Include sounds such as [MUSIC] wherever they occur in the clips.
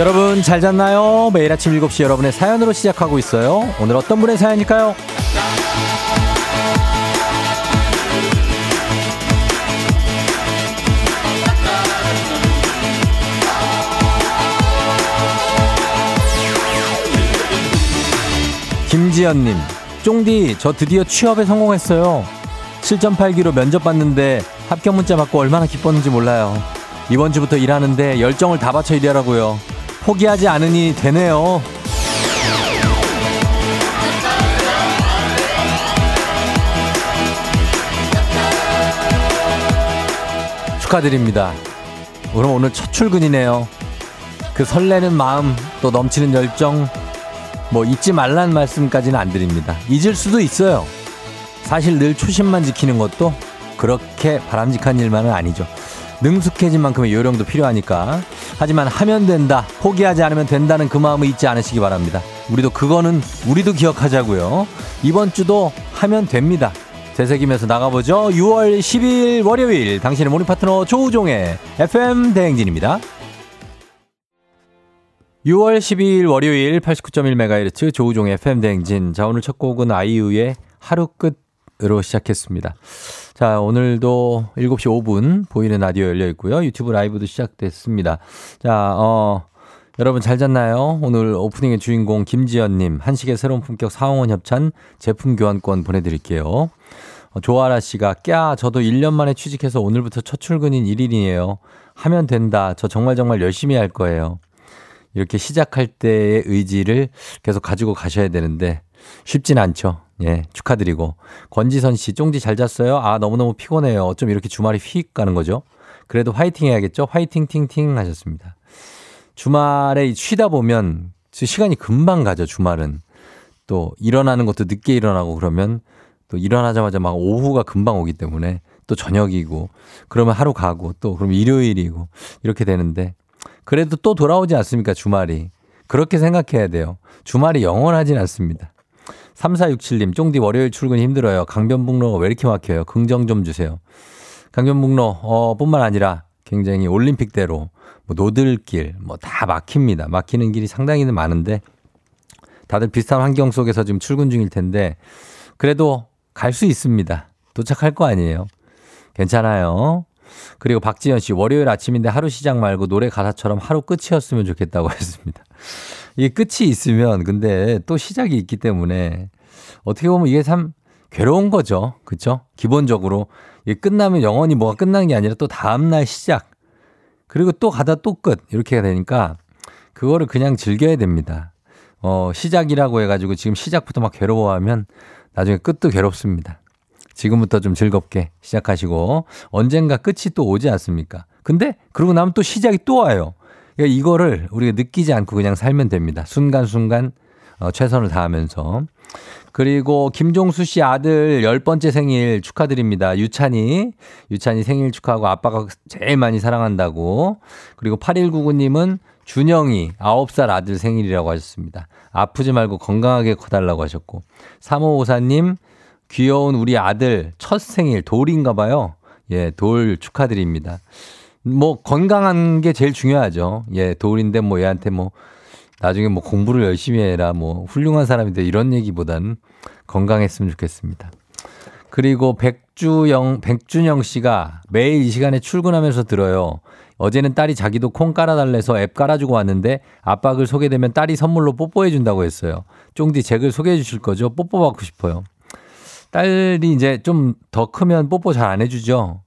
여러분 잘 잤나요? 매일 아침 7시 여러분의 사연으로 시작하고 있어요. 오늘 어떤 분의 사연일까요? 김지연님, 쫑디, 저 드디어 취업에 성공했어요. 7.8기로 면접 봤는데 합격 문자 받고 얼마나 기뻤는지 몰라요. 이번 주부터 일하는데 열정을 다 바쳐 일하라고요. 포기하지 않으니 되네요. 축하드립니다. 그럼 오늘 첫 출근이네요. 그 설레는 마음, 또 넘치는 열정, 뭐 잊지 말라는 말씀까지는 안 드립니다. 잊을 수도 있어요. 사실 늘 초심만 지키는 것도 그렇게 바람직한 일만은 아니죠. 능숙해진 만큼의 요령도 필요하니까. 하지만 하면 된다, 포기하지 않으면 된다는 그 마음을 잊지 않으시기 바랍니다. 우리도 그거는 우리도 기억하자고요. 이번 주도 하면 됩니다. 되새기면서 나가보죠. 6월 10일 월요일 당신의 morning 파트너 조우종의 FM 대행진입니다. 6월 12일 월요일 89.1MHz 조우종의 FM 대행진. 자, 오늘 첫 곡은 아이유의 하루 끝으로 시작했습니다. 자, 오늘도 7시 5분 보이는 라디오 열려 있고요. 유튜브 라이브도 시작됐습니다. 자, 어, 여러분 잘 잤나요? 오늘 오프닝의 주인공 김지연님, 한식의 새로운 품격 사홍원 협찬 제품 교환권 보내드릴게요. 어, 조아라 씨가, 꺄, 저도 1년 만에 취직해서 오늘부터 첫 출근인 1일이에요. 하면 된다. 저 정말 정말 열심히 할 거예요. 이렇게 시작할 때의 의지를 계속 가지고 가셔야 되는데 쉽진 않죠. 예, 축하드리고. 권지선 씨, 쫑지 잘 잤어요? 아, 너무너무 피곤해요. 어쩜 이렇게 주말이 휙 가는 거죠? 그래도 화이팅 해야겠죠? 화이팅, 팅팅 하셨습니다. 주말에 쉬다 보면 시간이 금방 가죠, 주말은. 또 일어나는 것도 늦게 일어나고 그러면 또 일어나자마자 막 오후가 금방 오기 때문에 또 저녁이고 그러면 하루 가고 또 그럼 일요일이고 이렇게 되는데 그래도 또 돌아오지 않습니까, 주말이. 그렇게 생각해야 돼요. 주말이 영원하진 않습니다. 3467님, 쫑디 월요일 출근 힘들어요. 강변북로가 왜 이렇게 막혀요? 긍정 좀 주세요. 강변북로, 어, 뿐만 아니라 굉장히 올림픽대로, 뭐 노들길, 뭐 다 막힙니다. 막히는 길이 상당히 많은데 다들 비슷한 환경 속에서 지금 출근 중일 텐데 그래도 갈 수 있습니다. 도착할 거 아니에요. 괜찮아요. 그리고 박지현 씨, 월요일 아침인데 하루 시작 말고 노래 가사처럼 하루 끝이었으면 좋겠다고 [LAUGHS] 했습니다. 이게 끝이 있으면 근데 또 시작이 있기 때문에 어떻게 보면 이게 참 괴로운 거죠. 그쵸? 기본적으로. 이게 끝나면 영원히 뭐가 끝난 게 아니라 또 다음 날 시작. 그리고 또 가다 또 끝. 이렇게 되니까 그거를 그냥 즐겨야 됩니다. 어, 시작이라고 해 가지고 지금 시작부터 막 괴로워하면 나중에 끝도 괴롭습니다. 지금부터 좀 즐겁게 시작하시고 언젠가 끝이 또 오지 않습니까? 근데 그러고 나면 또 시작이 또 와요. 그러니까 이거를 우리가 느끼지 않고 그냥 살면 됩니다. 순간순간 어, 최선을 다하면서. 그리고 김종수 씨 아들 열 번째 생일 축하드립니다. 유찬이. 유찬이 생일 축하하고 아빠가 제일 많이 사랑한다고. 그리고 8199님은 준영이 9살 아들 생일이라고 하셨습니다. 아프지 말고 건강하게 커달라고 하셨고. 3554님 귀여운 우리 아들 첫 생일 돌인가 봐요. 예, 돌 축하드립니다. 뭐 건강한 게 제일 중요하죠. 예, 돌인데 뭐 얘한테 뭐 나중에 뭐 공부를 열심히 해라 뭐 훌륭한 사람인데 이런 얘기보단 건강했으면 좋겠습니다. 그리고 백주영 백준영 씨가 매일 이 시간에 출근하면서 들어요. 어제는 딸이 자기도 콩 깔아달래서 앱 깔아주고 왔는데 글 소개되면 딸이 선물로 뽀뽀해 준다고 했어요. 쫑디 제 글 소개해 주실 거죠? 뽀뽀 받고 싶어요. 딸이 이제 좀 더 크면 뽀뽀 잘 안 해주죠?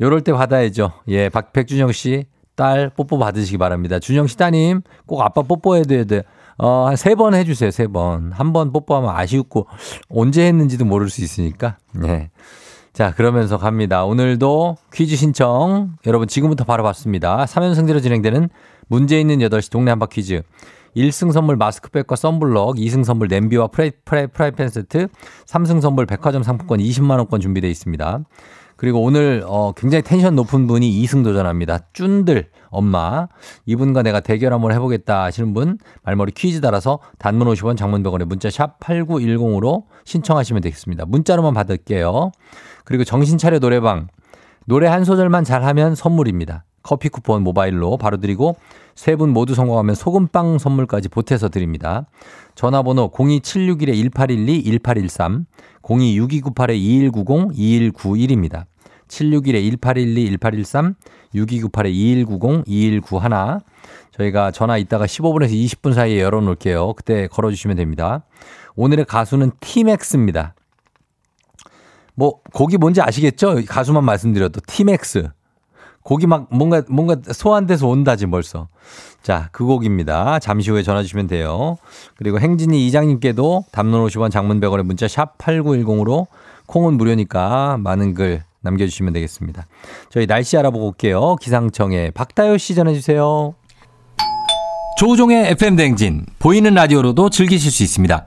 요럴 때 받아야죠. 예, 박, 백준영 씨, 딸 뽀뽀 받으시기 바랍니다. 준영 씨 따님, 꼭 아빠 뽀뽀해야 돼. 어, 한 세 번 해주세요, 세 번. 한 번 뽀뽀하면 아쉬웠고, 언제 했는지도 모를 수 있으니까. 예. 자, 그러면서 갑니다. 오늘도 퀴즈 신청, 여러분 지금부터 바로 받습니다. 3연승제로 진행되는 문제 있는 8시 동네 한바퀴즈. 1승 선물 마스크팩과 썬블럭, 2승 선물 냄비와 프라이, 프라이, 프라이팬 세트, 3승 선물 백화점 상품권 20만원권 준비되어 있습니다. 그리고 오늘 어, 굉장히 텐션 높은 분이 2승 도전합니다. 쭌들 엄마. 이분과 내가 대결 한번 해보겠다 하시는 분 말머리 퀴즈 달아서 단문 50원 장문 100원에 문자 샵 8910으로 신청하시면 되겠습니다. 문자로만 받을게요. 그리고 정신차려 노래방. 노래 한 소절만 잘하면 선물입니다. 커피 쿠폰 모바일로 바로 드리고 세 분 모두 성공하면 소금빵 선물까지 보태서 드립니다. 전화번호 02761-1812, 1813, 026298-2190, 2191입니다. 761-1812, 1813, 6298-2190, 2191. 저희가 전화 이따가 15분에서 20분 사이에 열어놓을게요. 그때 걸어주시면 됩니다. 오늘의 가수는 티맥스입니다. 뭐, 곡이 뭔지 아시겠죠? 가수만 말씀드려도 티맥스. 곡이 막 뭔가, 뭔가 소환돼서 온다지 벌써. 자, 그 곡입니다. 잠시 후에 전화 주시면 돼요. 그리고 행진이 이장님께도 단문 50원 장문 100원의 문자 샵 8910으로 콩은 무료니까 많은 글 남겨 주시면 되겠습니다. 저희 날씨 알아보고 올게요. 기상청에 박다효 씨 전해 주세요. 조우종의 FM 대행진 보이는 라디오로도 즐기실 수 있습니다.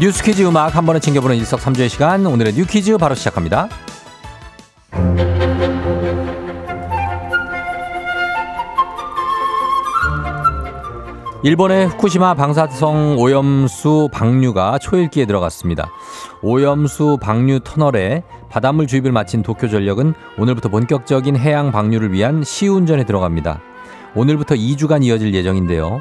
뉴스 퀴즈 음악 한 번에 챙겨보는 일석삼조의 시간 오늘의 New Quiz 바로 시작합니다 일본의 후쿠시마 방사성 오염수 방류가 초읽기에 들어갔습니다. 오염수 방류 터널에 바닷물 주입을 마친 도쿄전력은 오늘부터 본격적인 해양 방류를 위한 시운전에 들어갑니다. 오늘부터 2주간 이어질 예정인데요.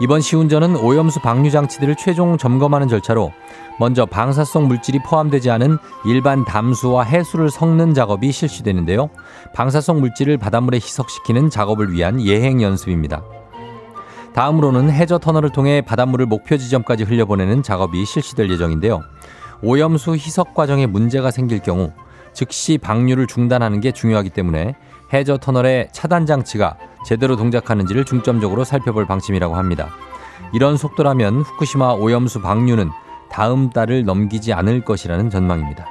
이번 시운전은 오염수 방류 장치들을 최종 점검하는 절차로 먼저 방사성 물질이 포함되지 않은 일반 담수와 해수를 섞는 작업이 실시되는데요. 방사성 물질을 바닷물에 희석시키는 작업을 위한 예행 연습입니다. 다음으로는 해저 터널을 통해 바닷물을 목표 지점까지 흘려보내는 작업이 실시될 예정인데요. 오염수 희석 과정에 문제가 생길 경우 즉시 방류를 중단하는 게 중요하기 때문에 해저 터널의 차단 장치가 제대로 동작하는지를 중점적으로 살펴볼 방침이라고 합니다. 이런 속도라면 후쿠시마 오염수 방류는 다음 달을 넘기지 않을 것이라는 전망입니다.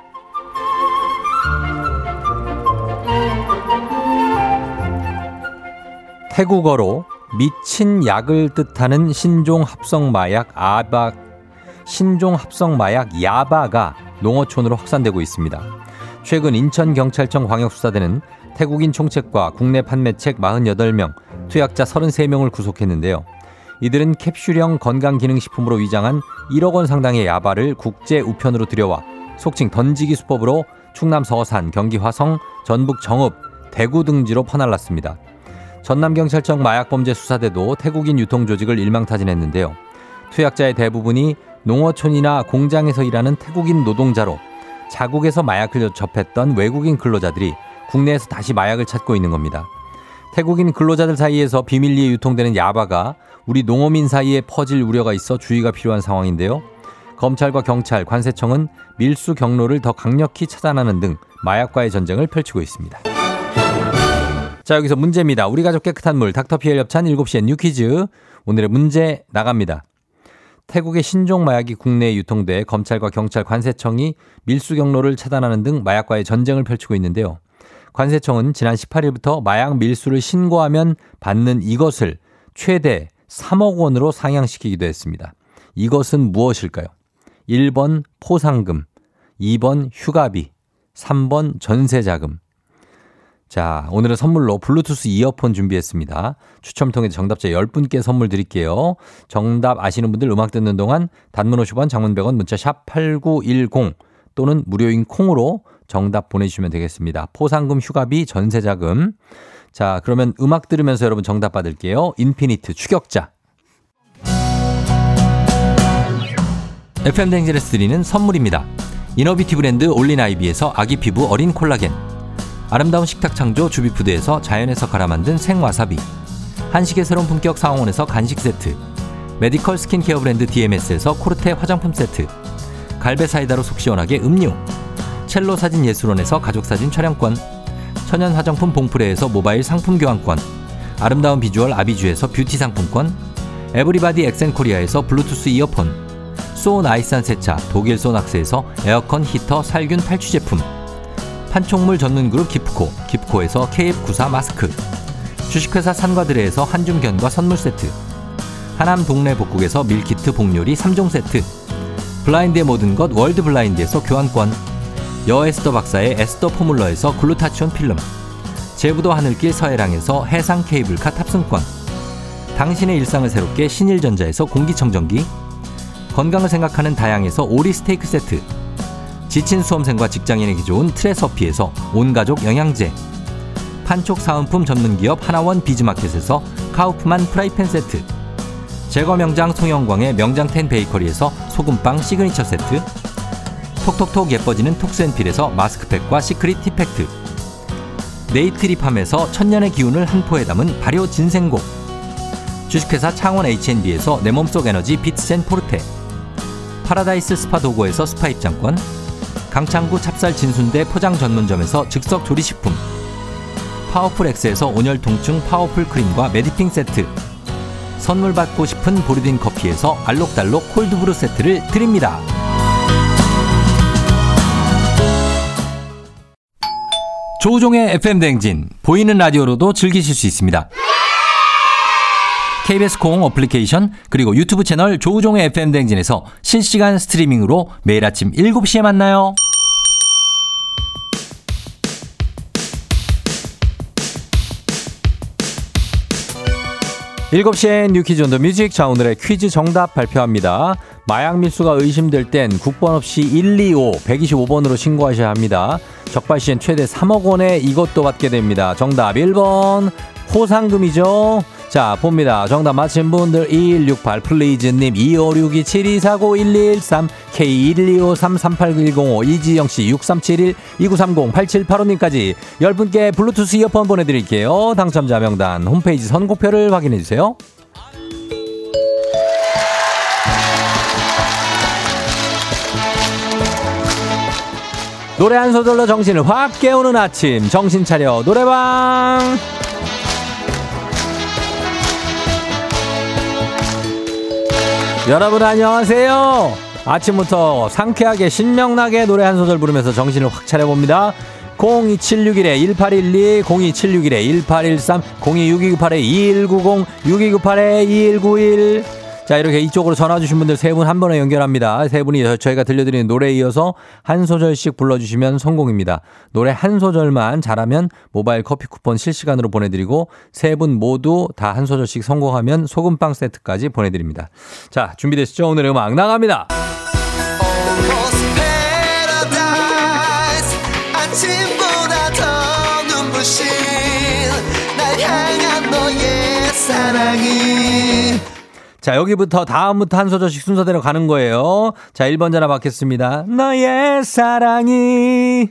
태국어로 미친 약을 뜻하는 신종 합성 마약 아바 신종 합성 마약 야바가 농어촌으로 확산되고 있습니다. 최근 인천 경찰청 광역수사대는 태국인 총책과 국내 판매책 48명, 투약자 33명을 구속했는데요. 이들은 캡슐형 건강기능식품으로 위장한 1억 원 상당의 야바를 국제 우편으로 들여와 속칭 던지기 수법으로 충남 서산, 경기 화성, 전북 정읍, 대구 등지로 퍼날랐습니다. 전남경찰청 마약범죄수사대도 태국인 유통조직을 일망타진했는데요. 투약자의 대부분이 농어촌이나 공장에서 일하는 태국인 노동자로 자국에서 마약을 접했던 외국인 근로자들이 국내에서 다시 마약을 찾고 있는 겁니다. 태국인 근로자들 사이에서 비밀리에 유통되는 야바가 우리 농어민 사이에 퍼질 우려가 있어 주의가 필요한 상황인데요. 검찰과 경찰, 관세청은 밀수 경로를 더 강력히 차단하는 등 마약과의 전쟁을 펼치고 있습니다. 자, 여기서 문제입니다. 우리 가족 깨끗한 물, 닥터피엘 협찬 7시에 뉴퀴즈. 오늘의 문제 나갑니다. 태국의 신종 마약이 국내에 유통돼 검찰과 경찰, 관세청이 밀수 경로를 차단하는 등 마약과의 전쟁을 펼치고 있는데요. 관세청은 지난 18일부터 마약 밀수를 신고하면 받는 이것을 최대 3억 원으로 상향시키기도 했습니다. 이것은 무엇일까요? 1번 포상금, 2번 휴가비, 3번 전세자금. 자, 오늘은 선물로 블루투스 이어폰 준비했습니다. 추첨 통해 정답자 10분께 선물 드릴게요. 정답 아시는 분들 음악 듣는 동안 단문 50원, 장문 100원, 문자 샵 8910 또는 무료인 콩으로 정답 보내주시면 되겠습니다. 포상금, 휴가비, 전세자금. 자, 그러면 음악 들으면서 여러분 정답 받을게요. 인피니트 추격자. FM 댕진에서 드리는 선물입니다. 이너비티 브랜드 올린아이비에서 아기 피부 어린 콜라겐. 아름다운 식탁 창조 주비푸드에서 자연에서 갈아 만든 생와사비 한식의 새로운 품격 상황원에서 간식 세트 메디컬 스킨케어 브랜드 DMS에서 코르테 화장품 세트 갈베 사이다로 속 시원하게 음료 첼로 사진 예술원에서 가족사진 촬영권 천연 화장품 봉프레에서 모바일 상품 교환권 아름다운 비주얼 아비주에서 뷰티 상품권 에브리바디 엑센 코리아에서 블루투스 이어폰 소 나이산 세차 독일 소낙스에서 에어컨 히터 살균 탈취 제품 판촉물 전문 그룹 기프코, 기프코에서 KF94 마스크, 주식회사 산과드레에서 한줌견과 선물 세트, 하남 동네 복국에서 밀키트 복요리 3종 세트, 블라인드의 모든 것 월드 블라인드에서 교환권, 여에스더 박사의 에스더 포뮬러에서 글루타치온 필름, 제부도 하늘길 서해랑에서 해상 케이블카 탑승권, 당신의 일상을 새롭게 신일전자에서 공기청정기, 건강을 생각하는 다양에서 오리 스테이크 세트, 지친 수험생과 직장인에게 좋은 트레서피에서 온가족 영양제, 판촉 사은품 전문기업 하나원 비즈마켓에서 카우프만 프라이팬 세트, 제거 명장 송영광의 명장텐 베이커리에서 소금빵 시그니처 세트, 톡톡톡 예뻐지는 톡스앤필에서 마스크팩과 시크릿 티팩트, 네이트리팜에서 천년의 기운을 한 포에 담은 발효 진생곡, 주식회사 창원 H&B에서 내 몸속 에너지 비트젠 포르테, 파라다이스 스파 도고에서 스파 입장권, 강창구 찹쌀 진순대 포장 전문점에서 즉석 조리식품, 파워풀 엑스에서 온열 통증 파워풀 크림과 메디핑 세트, 선물 받고 싶은 보르딘 커피에서 알록달록 콜드브루 세트를 드립니다. 조우종의 FM 댕진 보이는 라디오로도 즐기실 수 있습니다. KBS 콩 어플리케이션 그리고 유튜브 채널 조우종의 FM 댕진에서 실시간 스트리밍으로 매일 아침 7시에 만나요. 7시엔 New Quiz on the Music. 자, 오늘의 퀴즈 정답 발표합니다. 마약 밀수가 의심될 땐 국번 없이 125, 125번으로 신고하셔야 합니다. 적발 시엔 최대 3억 원의 이것도 받게 됩니다. 정답 1번 호상금이죠. 자, 봅니다. 정답 맞힌 분들 2168 플리즈님 2562 7249 1213 K125 33810 이지영 씨 6371 2930 8785님까지 10분께 블루투스 이어폰 보내드릴게요. 당첨자 명단 홈페이지 선곡표를 확인해 주세요. 노래 한 소절로 정신을 확 깨우는 아침 정신 차려 노래방 여러분 안녕하세요. 아침부터 상쾌하게 신명나게 노래 한 소절 부르면서 정신을 확 차려봅니다. 02761에 1812, 02761 에 1813, 02628에 2190, 6298에 2191. 자, 이렇게 이쪽으로 전화 주신 분들 세 분 한 번에 연결합니다. 세 분이 저희가 들려드리는 노래에 이어서 한 소절씩 불러주시면 성공입니다. 노래 한 소절만 잘하면 모바일 커피 쿠폰 실시간으로 보내드리고 세 분 모두 다 한 소절씩 성공하면 소금빵 세트까지 보내드립니다. 자, 준비되시죠? 오늘의 음악 나갑니다. 사랑이 자, 여기부터 다음부터 한 소절씩 순서대로 가는 거예요. 자, 1번 전화 받겠습니다. 너의 사랑이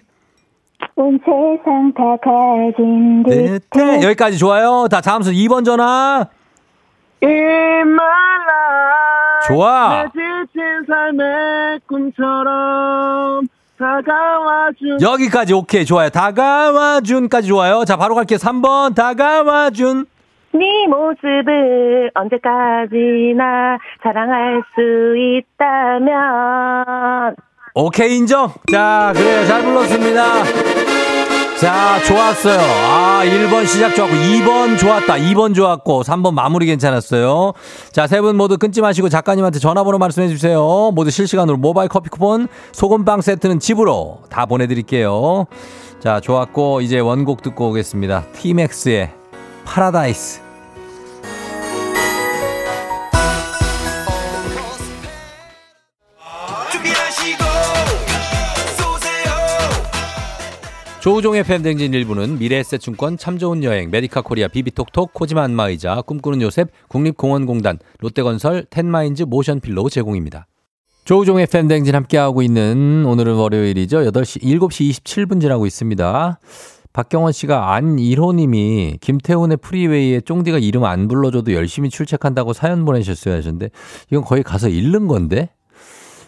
온 세상 다 가진 듯해. 여기까지 좋아요. 다 다음 순서 2번 전화. 좋아. 내 지친 삶의 꿈처럼 다가와준. 여기까지 오케이 좋아요. 다가와준까지 좋아요. 자 바로 갈게요. 3번 다가와준. 네 모습을 언제까지나 사랑할 수 있다면. 오케이 인정. 자 그래요. 잘 불렀습니다. 자 좋았어요. 아 1번 시작 좋았고 2번 좋았다. 2번 좋았고 3번 마무리 괜찮았어요. 자 세 분 모두 끊지 마시고 작가님한테 전화번호 말씀해 주세요. 모두 실시간으로 모바일 커피 쿠폰 소금빵 세트는 집으로 다 보내드릴게요. 자 좋았고 이제 원곡 듣고 오겠습니다. 티맥스의 파라다이스 조우종의 FM 댕진 1부는 미래에셋증권 참 좋은 여행 메디카 코리아 비비톡톡 코지마 안마의자 꿈꾸는 요셉 국립공원공단 롯데건설 텐마인즈 모션필로우 제공입니다. 조우종의 FM 댕진 함께하고 있는 오늘은 월요일이죠. 8시 7시 27분 지나고 있습니다. 박경원 씨가 안일호님이 김태훈의 프리웨이에 쫑디가 이름 안 불러줘도 열심히 출첵한다고 사연 보내셨어요 하셨는데 이건 거의 가서 있는 건데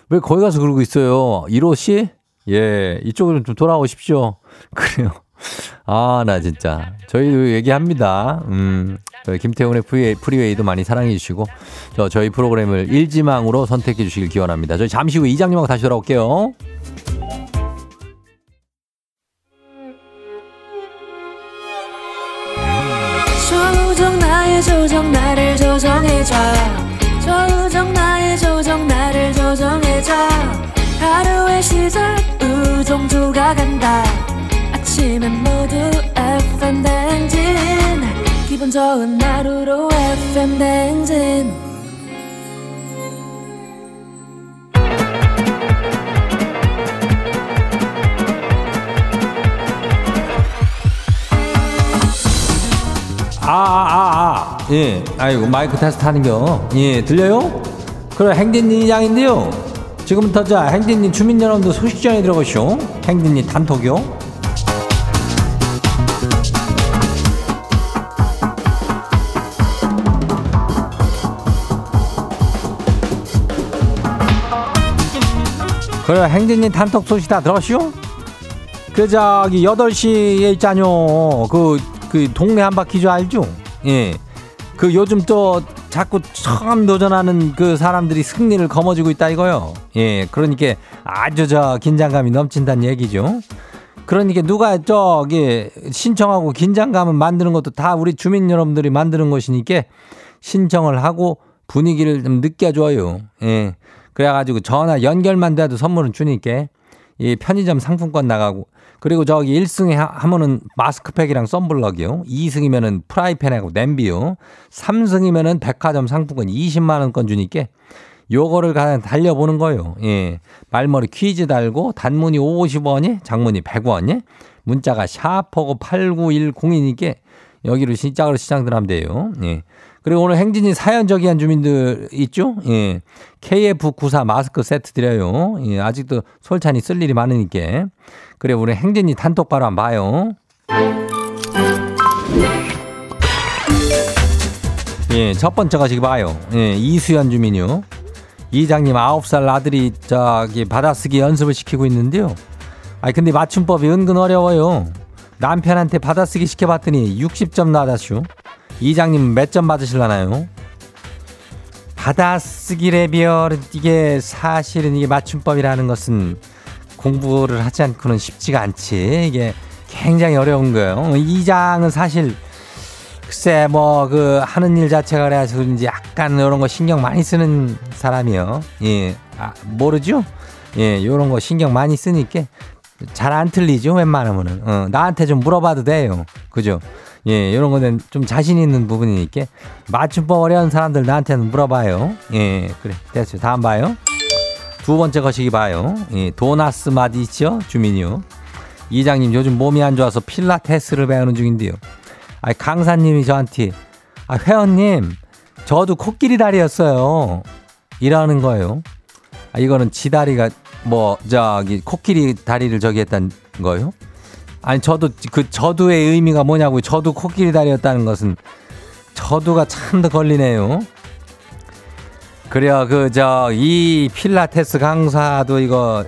왜 거기 가서 그러고 있어요? 1호 씨? 예, 이쪽으로 좀 돌아오십시오. [LAUGHS] 그래요. 아, 나 진짜. 저희도 얘기합니다. 음, 김태훈의 프리웨이, 프리웨이도 많이 사랑해주시고, 저, 저희 프로그램을 일지망으로 선택해주시길 기원합니다. 저희 잠시 후 이장님하고 다시 돌아올게요. 조정 나의 조정 나를 조정해줘 조정 나의 조정 나를 조정해줘 하루의 시절 우정조가 간다 아침엔 모두 FM 댕진 기분 좋은 하루로 FM 댕진 아, 아, 아, 아. 예. 아이고, 마이크 테스트 하는겨. 예, 들려요? 그래, 행진이 장인데요. 지금부터 자, 행진이 주민 여러분들 소식 전해 들어보시오. 행진이 단톡요. 그래, 행진이 단톡 소식 다 들었시오? 그, 저기, 8시에 있잖요. 그, 그, 동네 한바퀴 줄 알죠? 예. 그 요즘 또 자꾸 처음 도전하는 그 사람들이 승리를 거머쥐고 있다 이거요. 예. 그러니까 아주 저 긴장감이 넘친다는 얘기죠. 그러니까 누가 저기 신청하고 긴장감을 만드는 것도 다 우리 주민 여러분들이 만드는 것이니까 신청을 하고 분위기를 좀 느껴줘요. 예. 그래가지고 전화 연결만 돼도 선물은 주니까 이 편의점 상품권 나가고 그리고 저기 1승에 하면은 마스크팩이랑 썬블럭이요. 2승이면은 프라이팬하고 냄비요. 3승이면은 백화점 상품권 20만 원권 주니까 요거를 가장 달려보는 거예요. 예. 말머리 퀴즈 달고 단문이 50원이 장문이 100원이 문자가 샤퍼고 8910이니까 여기로 시작으로 시작들 하면 돼요. 예. 그리고 오늘 행진이 사연적이한 주민들 있죠? 예. KF94 마스크 세트 드려요. 예. 아직도 솔찬이 쓸 일이 많으니까. 그래, 우리 행진이 단톡 바로 한번 봐요. 예, 첫 번째 가지고 봐요. 예, 이수연 주민요. 이장님 아홉 살 아들이 저기 받아쓰기 연습을 시키고 있는데요. 아니 근데 맞춤법이 은근 어려워요. 남편한테 받아쓰기 시켜봤더니 60점 나다슈. 이장님 몇 점 받으실라나요? 받아쓰기 레벨 이게 사실은 이게 맞춤법이라는 것은 공부를 하지 않고는 쉽지가 않지. 이게 굉장히 어려운 거예요. 이 장은 사실 글쎄 뭐 그 하는 일 자체가 그래서 그런지 약간 이런 거 신경 많이 쓰는 사람이요. 예, 아, 모르죠? 예, 요런 거 신경 많이 쓰니까 잘 안 틀리죠. 웬만하면은 어, 나한테 좀 물어봐도 돼요. 그죠? 예, 이런 거는 좀 자신 있는 부분이니까 맞춤법 어려운 사람들 나한테는 물어봐요. 예, 그래 됐죠. 다음 봐요. 두 번째 거시기 봐요. 예, 도나스 마디죠 주민이요. 이장님 요즘 몸이 안 좋아서 필라테스를 배우는 중인데요. 아, 강사님이 저한테 아, 회원님 저도 코끼리 다리였어요. 이러는 거예요. 아, 이거는 지다리가 뭐 저기 코끼리 다리를 저기 했다는 거예요? 아니 저도 그 저도의 의미가 뭐냐고 저도 코끼리 다리였다는 것은 저도가 참 더 걸리네요. 그래요 그 저 이 필라테스 강사도 이거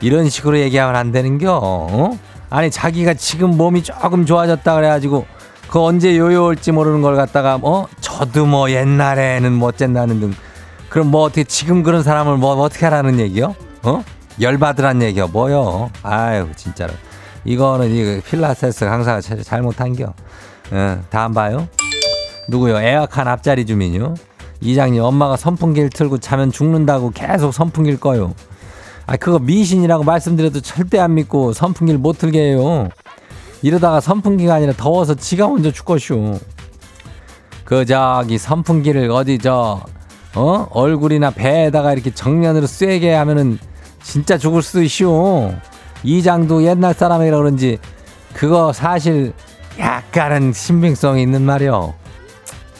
이런 식으로 얘기하면 안 되는겨. 어? 아니 자기가 지금 몸이 조금 좋아졌다 그래가지고 그 언제 요요 올지 모르는 걸 갖다가 어 저도 뭐 옛날에는 뭐 어쨌나는 등 그럼 뭐 어떻게 지금 그런 사람을 뭐 어떻게 하라는 얘기요? 어 열받으란 얘기요 뭐요? 아유 진짜로. 이거는 이 필라테스 강사가 잘못한겨. 어, 다음 봐요. 누구요? 애악한 앞자리 주민요. 이장님 엄마가 선풍기를 틀고 자면 죽는다고 계속 선풍기를 꺼요. 아 그거 미신이라고 말씀드려도 절대 안 믿고 선풍기를 못 틀게 해요. 이러다가 선풍기가 아니라 더워서 지가 먼저 죽겠쇼. 그 저기 선풍기를 어디 저 어? 얼굴이나 배에다가 이렇게 정면으로 쐬게 하면은 진짜 죽을 수도 있쇼. 이 장도 옛날 사람이라 그런지 그거 사실 약간은 신빙성이 있는 말이요.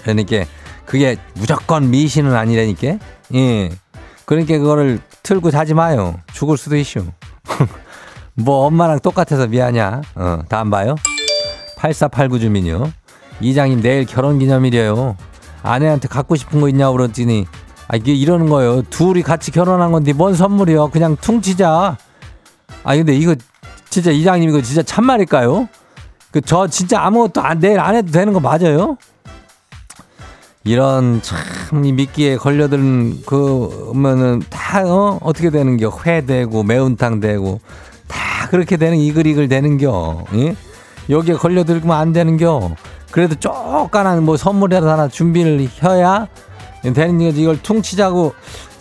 그러니까 그게 무조건 미신은 아니라니까. 예. 그러니까 그거를 틀고 자지 마요. 죽을 수도 있슈. [LAUGHS] 뭐 엄마랑 똑같아서 미안냐. 어, 다음 봐요. 8489 주민요. 이장님 내일 결혼 기념일이에요. 아내한테 갖고 싶은 거 있냐고 그랬더니 아 이게 이러는 거예요. 둘이 같이 결혼한 건데 뭔 선물이요. 그냥 퉁치자. 아 근데 이거 진짜 이장님 이거 진짜 참말일까요? 그 저 진짜 아무것도 안, 내일 안 해도 되는 거 맞아요? 이런 참 미끼에 걸려든 그면은 다 어? 어떻게 되는겨 회 되고 매운탕 되고 다 그렇게 되는 이글이글 되는겨 예? 여기에 걸려들면 안 되는겨 그래도 쪼까난 뭐 선물이라도 하나 준비를 해야 되는 거지. 이걸 퉁치자고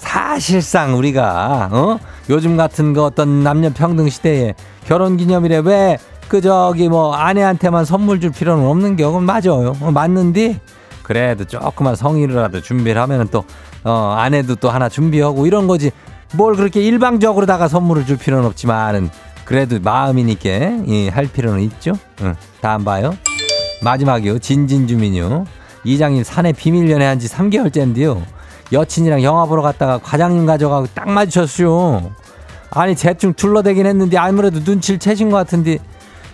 사실상 우리가, 어? 요즘 같은 거 어떤 남녀 평등 시대에 결혼 기념일에 왜 그 저기 뭐 아내한테만 선물 줄 필요는 없는 게 그건 맞아요. 어, 맞는데 그래도 조그만 성의라도 준비를 하면은 또, 어, 아내도 또 하나 준비하고 이런 거지. 뭘 그렇게 일방적으로다가 선물을 줄 필요는 없지만은 그래도 마음이니까 예, 할 필요는 있죠. 응. 다음 봐요. 마지막이요. 진진주민요. 이장님 산에 비밀 연애한 지 3개월째인데요. 여친이랑 영화 보러 갔다가 과장님 가져가고 딱 마주쳤어요. 아니 대충 둘러대긴 했는데 아무래도 눈치를 채신 것 같은데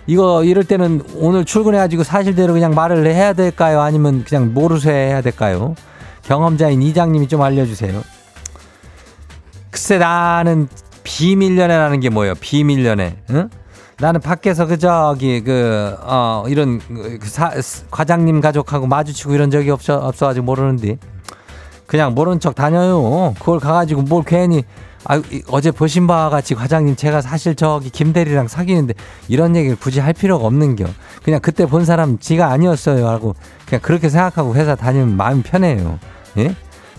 이거 이럴 때는 오늘 출근해가지고 사실대로 그냥 말을 해야 될까요? 아니면 그냥 모르쇠 해야 될까요? 경험자인 이장님이 좀 알려주세요. 글쎄 나는 비밀연애라는 게 뭐예요? 비밀연애. 응? 나는 밖에서 그 저기 그 어 이런 그 사, 과장님 가족하고 마주치고 이런 적이 없어 없어가지고 모르는데 그냥 모른 척 다녀요. 그걸 가가지고 뭘 괜히 아 어제 보신 바와 같이 과장님 제가 사실 저기 김대리랑 사귀는데 이런 얘기를 굳이 할 필요가 없는겨. 그냥 그때 본 사람 지가 아니었어요 하고 그냥 그렇게 생각하고 회사 다니면 마음 편해요. 예?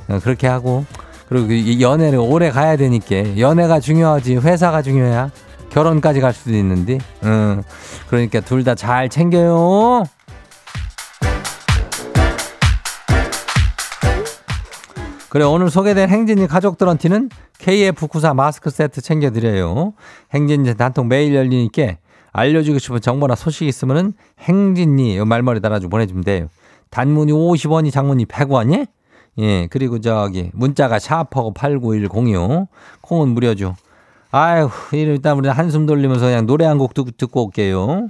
어, 그렇게 하고 그리고 이 연애를 오래 가야 되니까 연애가 중요하지 회사가 중요해야 결혼까지 갈 수도 있는데 응. 그러니까 둘 다 잘 챙겨요 그래 오늘 소개된 행진이 가족들한테는 KF94 마스크 세트 챙겨드려요 행진이 단통 매일 열리니까 알려주고 싶은 정보나 소식 있으면은 행진이 말머리 달아주고 보내주면 돼요 단문이 50원이 장문이 100원이 예, 그리고 저기 문자가 샤프하고 89106 콩은 무료죠. 아유, 일단 우리 한숨 돌리면서 그냥 노래 한 곡 듣고 올게요.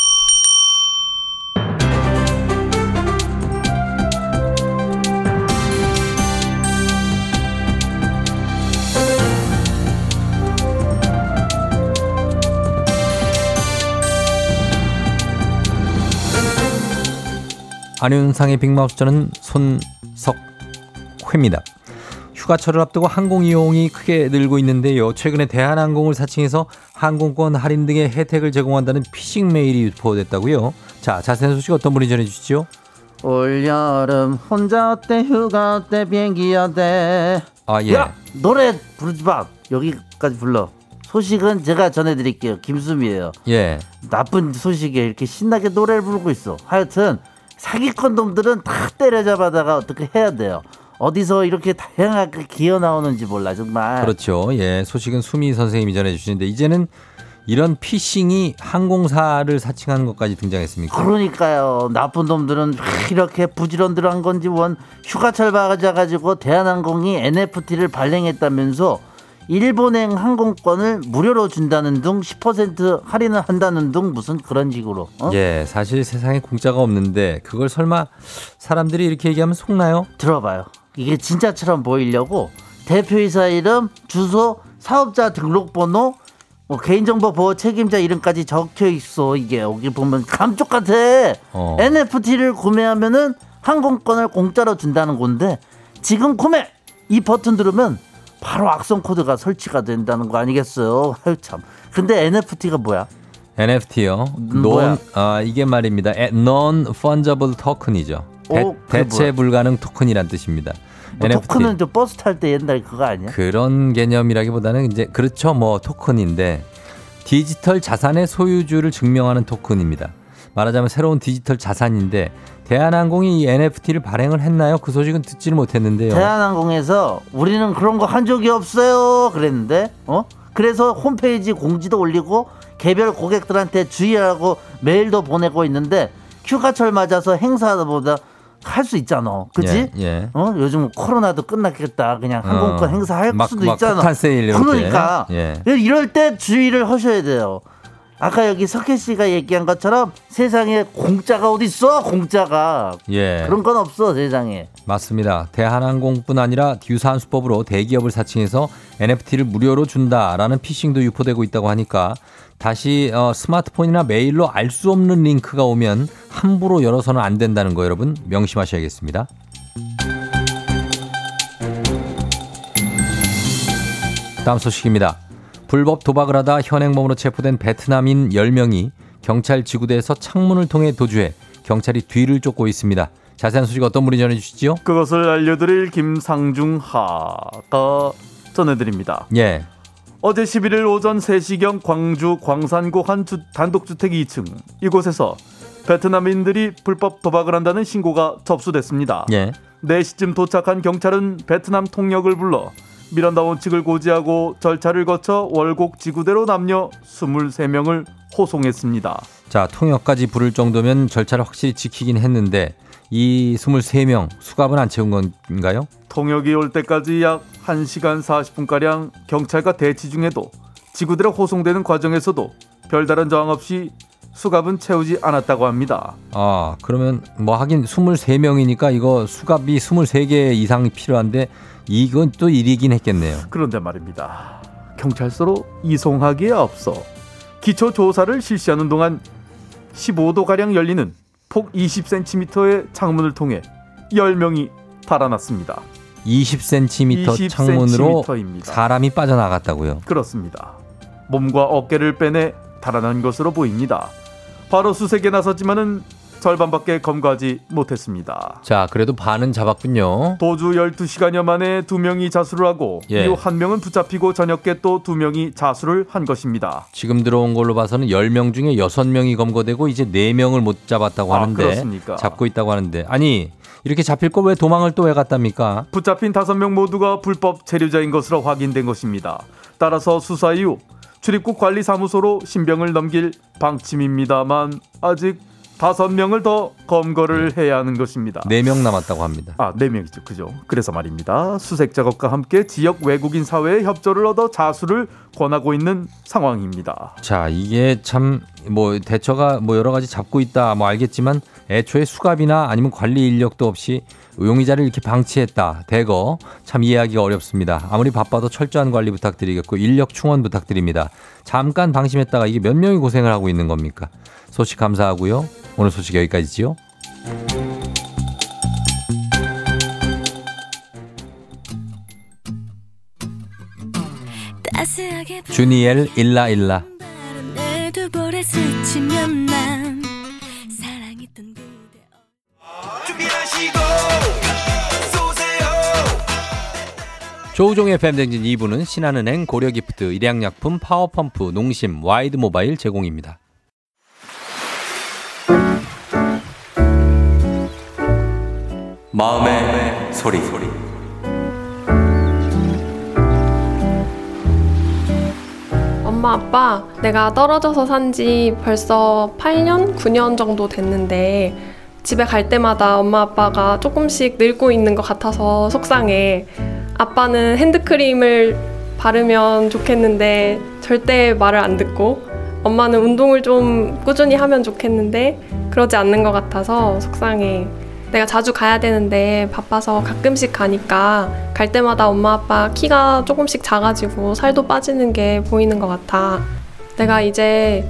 안윤상의 빅마우스 저는 손석회입니다. 휴가철을 앞두고 항공 이용이 크게 늘고 있는데요. 최근에 대한항공을 사칭해서 항공권 할인 등의 혜택을 제공한다는 피싱 메일이 유포됐다고요. 자, 자세한 소식 어떤 분이 전해 주시죠? 올 여름 혼자 어때 휴가 어때 비행기 어때 아 예. 야 노래 부르지 마 여기까지 불러 소식은 제가 전해드릴게요 김수미예요 예. 나쁜 소식에 이렇게 신나게 노래를 부르고 있어 하여튼 사기꾼 놈들은 다 때려잡아다가 어떻게 해야 돼요 어디서 이렇게 다양하게 기어 나오는지 몰라 정말. 그렇죠. 예, 소식은 수미 선생님이 전해 주시는데 이제는 이런 피싱이 항공사를 사칭하는 것까지 등장했습니까? 그러니까요. 나쁜 놈들은 이렇게 부지런들한 건지 원 휴가철 맞아가지고 대한항공이 NFT를 발행했다면서 일본행 항공권을 무료로 준다는 등 10% 할인을 한다는 등 무슨 그런 식으로. 어? 예, 사실 세상에 공짜가 없는데 그걸 설마 사람들이 이렇게 얘기하면 속나요? 들어봐요. 이게 진짜처럼 보이려고 대표이사 이름, 주소, 사업자 등록번호, 뭐 개인정보 보호 책임자 이름까지 적혀 있어. 이게 여기 보면 감쪽 같아. 어. NFT를 구매하면은 항공권을 공짜로 준다는 건데 지금 구매 이 버튼 누르면 바로 악성 코드가 설치가 된다는 거 아니겠어요? 아유 참. 근데 NFT가 뭐야? NFT요. 음, 뭐야? non 아 이게 말입니다. non fungible token이죠. 대, 어, 대체 뭐야? 불가능 토큰이란 뜻입니다. 뭐 토큰은 저 버스 탈 때 옛날 그거 아니야? 그런 개념이라기보다는 이제 그렇죠 뭐 토큰인데 디지털 자산의 소유주를 증명하는 토큰입니다. 말하자면 새로운 디지털 자산인데 대한항공이 이 NFT를 발행을 했나요? 그 소식은 듣지를 못했는데요. 대한항공에서 우리는 그런 거 한 적이 없어요 그랬는데 어 그래서 홈페이지 공지도 올리고 개별 고객들한테 주의하라고 메일도 보내고 있는데 휴가철 맞아서 행사보다 할 수 있잖아 그지 예, 예. 어 요즘 코로나도 끝났겠다 그냥 항공권 어, 행사 할 막- 수도 막 있잖아 세일. 그러니까 예. 이럴 때 주의를 하셔야 돼요 아까 여기 석혜 씨가 얘기한 것처럼 세상에 공짜가 어디 있어? 공짜가 예. 그런 건 없어 세상에. 맞습니다. 대한항공뿐 아니라 유사한 수법으로 대기업을 사칭해서 NFT를 무료로 준다라는 피싱도 유포되고 있다고 하니까 다시 어, 스마트폰이나 메일로 알 수 없는 링크가 오면 함부로 열어서는 안 된다는 거 여러분 명심하셔야겠습니다. 다음 소식입니다. 불법 도박을 하다 현행범으로 체포된 베트남인 10명이 경찰 지구대에서 창문을 통해 도주해 경찰이 뒤를 쫓고 있습니다. 자세한 소식 어떤 분이 전해주시죠? 그것을 알려드릴 김상중 하가 전해드립니다. 예. 어제 11일 오전 3시경 광주 광산구 한 주, 단독주택 2층 이곳에서 베트남인들이 불법 도박을 한다는 신고가 접수됐습니다. 예. 4시쯤 도착한 경찰은 베트남 통역을 불러 미란다 원칙을 고지하고 절차를 거쳐 월곡 지구대로 남녀 23명을 호송했습니다. 자, 통역까지 부를 정도면 절차를 확실히 지키긴 했는데 이 23명 수갑은 안 채운 건가요? 통역이 올 때까지 약 1시간 40분가량 경찰과 대치 중에도 지구대로 호송되는 과정에서도 별다른 저항 없이 수갑은 채우지 않았다고 합니다. 아, 그러면 뭐 하긴 23명이니까 이거 수갑이 23개 이상 필요한데 이건 또 일이긴 했겠네요. 그런데 말입니다. 경찰서로 이송하기에 앞서 기초 조사를 실시하는 동안 15도 가량 열리는 폭 20cm의 창문을 통해 10명이 달아났습니다. 20cm 20cm 창문으로 입니다. 사람이 빠져나갔다고요. 그렇습니다. 몸과 어깨를 빼내 달아난 것으로 보입니다. 바로 수색에 나섰지만은 절반밖에 검거하지 못했습니다. 자, 그래도 반은 잡았군요. 도주 12시간여 만에 두 명이 자수를 하고 예. 이후 한 명은 붙잡히고 저녁에 또 두 명이 자수를 한 것입니다. 지금 들어온 걸로 봐서는 10명 중에 6명이 검거되고 이제 4명을 못 잡았다고 아, 하는데 그렇습니까? 잡고 있다고 하는데 아니 이렇게 잡힐 거 왜 도망을 또왜 갔답니까? 붙잡힌 다섯 명 모두가 불법 체류자인 것으로 확인된 것입니다. 따라서 수사 이후 출입국 관리사무소로 신병을 넘길 방침입니다만 아직 다섯 명을 더 검거를 해야 하는 것입니다. 4명 남았다고 합니다. 아, 네 명이죠. 그죠. 그래서 말입니다. 수색 작업과 함께 지역 외국인 사회의 협조를 얻어 자수를 권하고 있는 상황입니다. 자, 이게 참 뭐 대처가 뭐 여러 가지 잡고 있다 뭐 알겠지만 애초에 수갑이나 아니면 관리 인력도 없이 용의자를 이렇게 방치했다. 대거 참 이해하기가 어렵습니다. 아무리 바빠도 철저한 관리 부탁드리겠고 인력 충원 부탁드립니다. 잠깐 방심했다가 이게 몇 명이 고생을 하고 있는 겁니까? 소식 감사하고요. 오늘 소식 여기까지지요. 주니엘 일라 일라. 조우종의 FM 댕진 2부는 신한은행 고려기프트 일양약품 파워펌프 농심 와이드모바일 제공입니다. 마음의 소리 엄마 아빠 내가 떨어져서 산 지 벌써 8년 9년 정도 됐는데 집에 갈 때마다 엄마 아빠가 조금씩 늙고 있는 것 같아서 속상해 아빠는 핸드크림을 바르면 좋겠는데 절대 말을 안 듣고 엄마는 운동을 좀 꾸준히 하면 좋겠는데 그러지 않는 것 같아서 속상해 내가 자주 가야 되는데 바빠서 가끔씩 가니까 갈 때마다 엄마 아빠 키가 조금씩 작아지고 살도 빠지는 게 보이는 것 같아. 내가 이제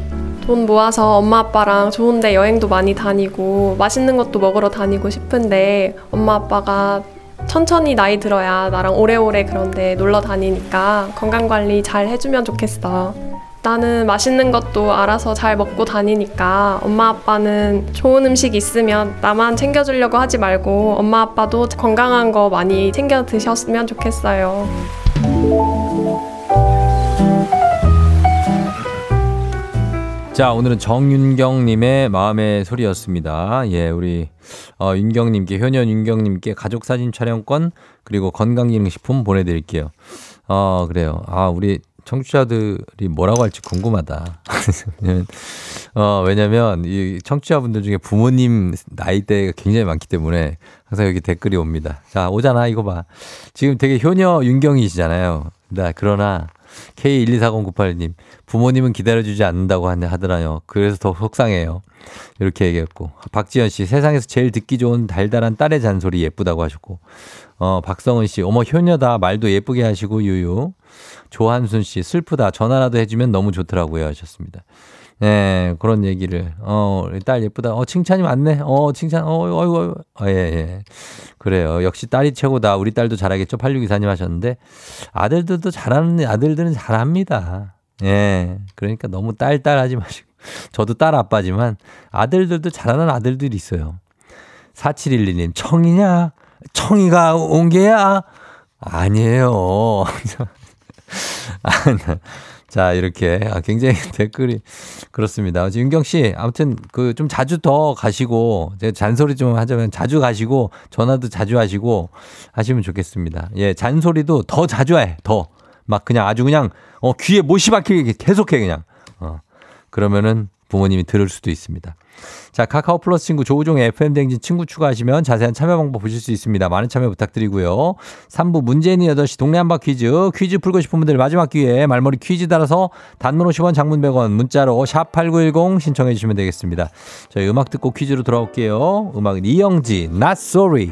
돈 모아서 엄마 아빠랑 좋은데 여행도 많이 다니고 맛있는 것도 먹으러 다니고 싶은데 엄마 아빠가 천천히 나이 들어야 나랑 오래오래 그런데 놀러 다니니까 건강 관리 잘 해주면 좋겠어. 나는 맛있는 것도 알아서 잘 먹고 다니니까 엄마 아빠는 좋은 음식 있으면 나만 챙겨주려고 하지 말고 엄마 아빠도 건강한 거 많이 챙겨 드셨으면 좋겠어요. 자, 오늘은 정윤경님의 마음의 소리였습니다. 예, 우리, 어, 윤경님께, 효년 윤경님께 가족사진 촬영권, 그리고 건강기능식품 보내드릴게요. 어, 그래요. 아, 우리 청취자들이 뭐라고 할지 궁금하다. [LAUGHS] 어, 왜냐면, 이 청취자분들 중에 부모님 나이대가 굉장히 많기 때문에 항상 여기 댓글이 옵니다. 자, 오잖아, 이거 봐. 지금 되게 효녀 윤경이시잖아요. 나, 그러나, K1240982님, 부모님은 기다려주지 않는다고 하더라요. 그래서 더 속상해요. 이렇게 얘기했고. 박지현 씨, 세상에서 제일 듣기 좋은 달달한 딸의 잔소리 예쁘다고 하셨고. 어, 박성은 씨, 어머, 효녀다. 말도 예쁘게 하시고, 유유. 조한순 씨, 슬프다. 전화라도 해주면 너무 좋더라고요. 하셨습니다. 네, 그런 얘기를. 어, 우리 딸 예쁘다. 어, 칭찬이 많네. 어, 칭찬, 어, 어이구, 어이구. 어, 예, 예. 그래요. 역시 딸이 최고다. 우리 딸도 잘하겠죠. 8624님 하셨는데, 아들들도 잘하는, 아들들은 잘합니다. 예. 그러니까 너무 딸, 딸 하지 마시고. [LAUGHS] 저도 딸 아빠지만, 아들들도 잘하는 아들들이 있어요. 4712님, 청이냐? 청이가 온 게야? 아니에요. [LAUGHS] [LAUGHS] 자, 이렇게. 아, 굉장히 [LAUGHS] 댓글이 그렇습니다. 윤경 씨, 아무튼 그 좀 자주 더 가시고, 제가 잔소리 좀 하자면 자주 가시고, 전화도 자주 하시고 하시면 좋겠습니다. 예, 잔소리도 더 자주 해, 더. 막 그냥 아주 그냥, 어, 귀에 못이 박히게 계속해, 그냥. 어. 그러면은 부모님이 들을 수도 있습니다. 자, 카카오 플러스 친구 조우종의 FM댕진 친구 추가하시면 자세한 참여 방법 보실 수 있습니다. 많은 참여 부탁드리고요. 3부 문재인이 8시 동네 한바 퀴즈. 퀴즈 풀고 싶은 분들 마지막 기회에 말머리 퀴즈 달아서 단문 50원 장문 100원 문자로 샵8910 신청해 주시면 되겠습니다. 저희 음악 듣고 퀴즈로 돌아올게요. 음악은 이영지, Not Sorry.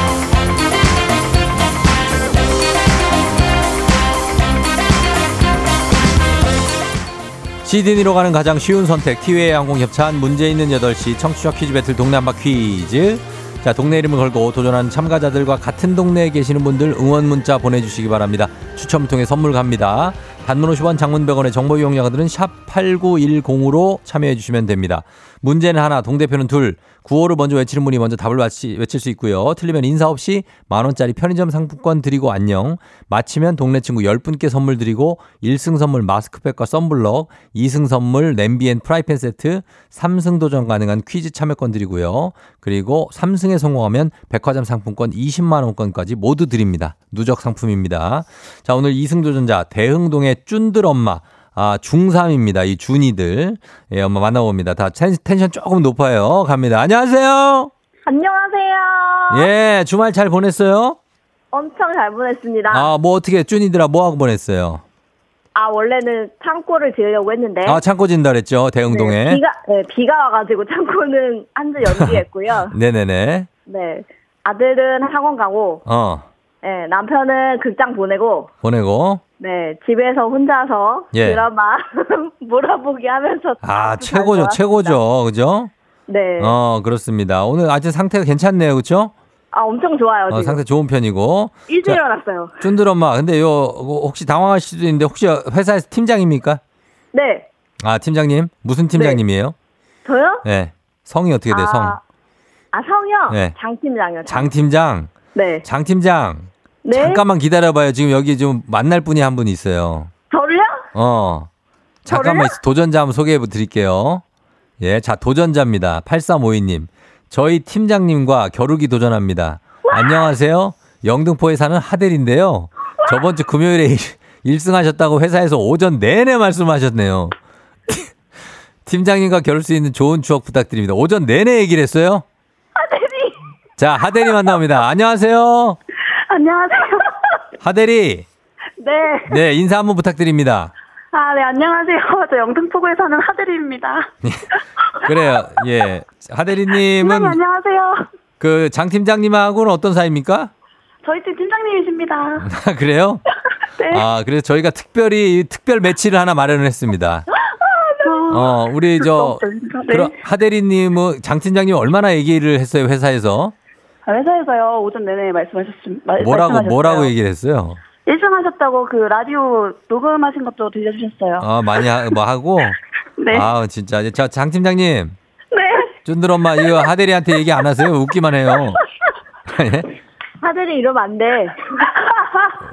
시드니로 가는 가장 쉬운 선택. 티웨이 항공 협찬 문제 있는 8시. 청취자 퀴즈 배틀 동네 한바 퀴즈. 자 동네 이름을 걸고 도전하는 참가자들과 같은 동네에 계시는 분들 응원 문자 보내주시기 바랍니다. 추첨 통해 선물 갑니다. 단문 50원 장문 100원의 정보 이용료들은 샵 8910으로 참여해 주시면 됩니다 문제는 하나 동대표는 둘. 구호를 먼저 외치는 분이 먼저 답을 맞히, 외칠 수 있고요. 틀리면 인사 없이 만원짜리 편의점 상품권 드리고 안녕. 마치면 동네 친구 10분께 선물 드리고 1승 선물 마스크팩과 썬블럭 2승 선물 냄비 and 프라이팬 세트 3승 도전 가능한 퀴즈 참여권 드리고요. 그리고 3승에 성공하면 백화점 상품권 20만 원권까지 모두 드립니다. 누적 상품입니다. 자 오늘 2승 도전자 대흥동의 쭌들 엄마 아, 중3입니다. 이 준이들. 예, 엄마 만나봅니다. 다 텐, 텐션 조금 높아요. 갑니다. 안녕하세요. 안녕하세요. 예, 주말 잘 보냈어요? 엄청 잘 보냈습니다. 아, 뭐 어떻게 준이들아 뭐 하고 보냈어요? 아, 원래는 창고를 지으려고 했는데. 아, 창고 진다 그랬죠. 대흥동에. 네, 비가, 네, 비가 와가지고 창고는 한 주 연기했고요. [LAUGHS] 네네네. 네. 아들은 학원 가고, 어, 네, 남편은 극장 보내고, 보내고. 네, 집에서 혼자서 예. 드라마 [LAUGHS] 몰아보기 하면서. 아, 최고죠. 최고죠. 그죠? 네. 어, 그렇습니다. 오늘 아직 상태가 괜찮네요. 그쵸? 아, 엄청 좋아요. 어, 지금. 상태 좋은 편이고. 일찍 자, 일어났어요. 쫀들 엄마, 근데 요, 혹시 당황할 수도 있는데 혹시 회사에서 팀장입니까? 네. 아, 팀장님? 무슨 팀장님이에요? 저요? 네. 성이 어떻게 돼, 성? 아, 아, 성이요? 네. 장팀장이요. 장 팀장. 네. 장 팀장. 네. 잠깐만 기다려봐요. 지금 여기 좀 만날 분이 한 분 있어요. 저를요? 어. 잠깐만 있어. 도전자 한번 소개해 드릴게요. 예, 자, 도전자입니다. 8352님. 저희 팀장님과 겨루기 도전합니다. 안녕하세요. 영등포에 사는 하델인데요. 저번 주 금요일에 1승 하셨다고 회사에서 오전 내내 말씀하셨네요. [LAUGHS] 팀장님과 겨룰 수 있는 좋은 추억 부탁드립니다. 오전 내내 얘기를 했어요? 하대리. 자, 하대리 만나봅니다. 안녕하세요. 안녕하세요. [LAUGHS] 하대리. 네. 네, 인사 한번 부탁드립니다. 아, 네, 안녕하세요. 저 영등포구에 사는 하대리입니다. 그래요. 예. 하대리님은 팀장님, 안녕하세요. 그 장 팀장님하고는 어떤 사이입니까? 저희 팀 팀장님이십니다. [LAUGHS] 아, 그래요? [LAUGHS] 네. 아, 그래서 저희가 특별히 이 특별 매치를 하나 마련을 했습니다. 아, 어, 우리 저. 네. 그럼 하대리님은 장 팀장님 얼마나 얘기를 했어요, 회사에서? 아, 회사에서요 오전 내내 말씀하셨습니다. 뭐라고, 뭐라고 얘기를 했어요? 1등 하셨다고 그 라디오 녹음하신 것도 들려주셨어요. 어, 많이 하, 뭐 하고? [LAUGHS] 네. 아, 진짜. 저, 장 팀장님. 네. 쫀들 엄마, 이거 하대리한테 얘기 안 하세요? 웃기만 해요. [LAUGHS] 예? 하들이 이러면 안 돼.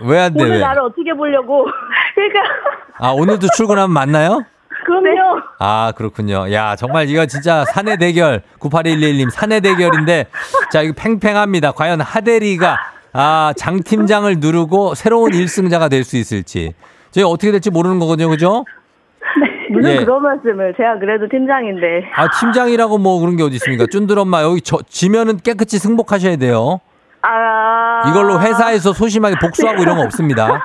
왜 안 돼, 오늘 왜? 나를 어떻게 보려고. [LAUGHS] 그러니까 아, 오늘도 출근하면 만나요? 그럼요. 아, 그렇군요. 야, 정말 이거 진짜 사내 대결, 9811님 사내 대결인데, 자, 이거 팽팽합니다. 과연 하대리가, 아, 장 팀장을 누르고 새로운 1승자가 될 수 있을지. 저희 어떻게 될지 모르는 거거든요, 그죠? 무슨 예. 그런 말씀을. 제가 그래도 팀장인데. 아, 팀장이라고 뭐 그런 게 어디 있습니까? 쫀들 엄마, 여기 저, 지면은 깨끗이 승복하셔야 돼요. 아. 이걸로 회사에서 소심하게 복수하고 이런 거 없습니다.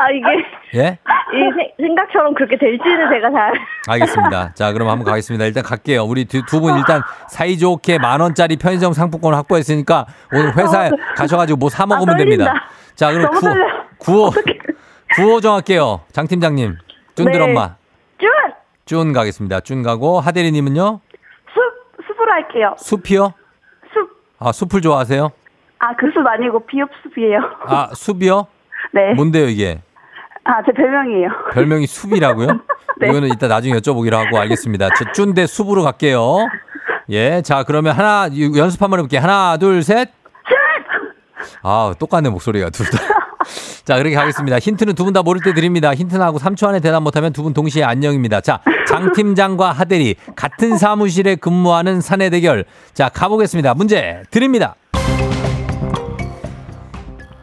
아, 이게. 예? [LAUGHS] 이 세- 생각처럼 그렇게 될지는 제가 잘. 알겠습니다. 자, 그럼 한번 가겠습니다. 일단 갈게요. 우리 두 분 일단 사이좋게 만 원짜리 편의점 상품권 확보했으니까 오늘 회사에 가셔가지고 뭐 사 먹으면 아. 됩니다. 자, 그럼 구호. 구호. 구호 정할게요. 장 팀장님. 쫀들 네. 엄마. 준! 준 가겠습니다. 준 가고 하대리님은요? 숲, 숲으로 할게요. 숲이요? 숲. 아, 숲을 좋아하세요? 아, 그 숲 아니고 비읍숲이에요. 아, 숲이요? 네. 뭔데요, 이게? 아, 제 별명이에요. 별명이 숲이라고요? [LAUGHS] 네. 이거는 이따 나중에 여쭤보기로 하고 알겠습니다. 저 쭌대 숲으로 갈게요. 예, 자 그러면 하나 유- 연습 한번 해볼게요. 하나, 둘, 셋. 아, 똑같네 목소리가 둘 다. [LAUGHS] 자, 그렇게 가겠습니다. 힌트는 두 분 다 모를 때 드립니다. 힌트 나고 3초 안에 대답 못하면 두 분 동시에 안녕입니다. 자, 장 팀장과 하대리 같은 사무실에 근무하는 사내 대결. 자, 가보겠습니다. 문제 드립니다.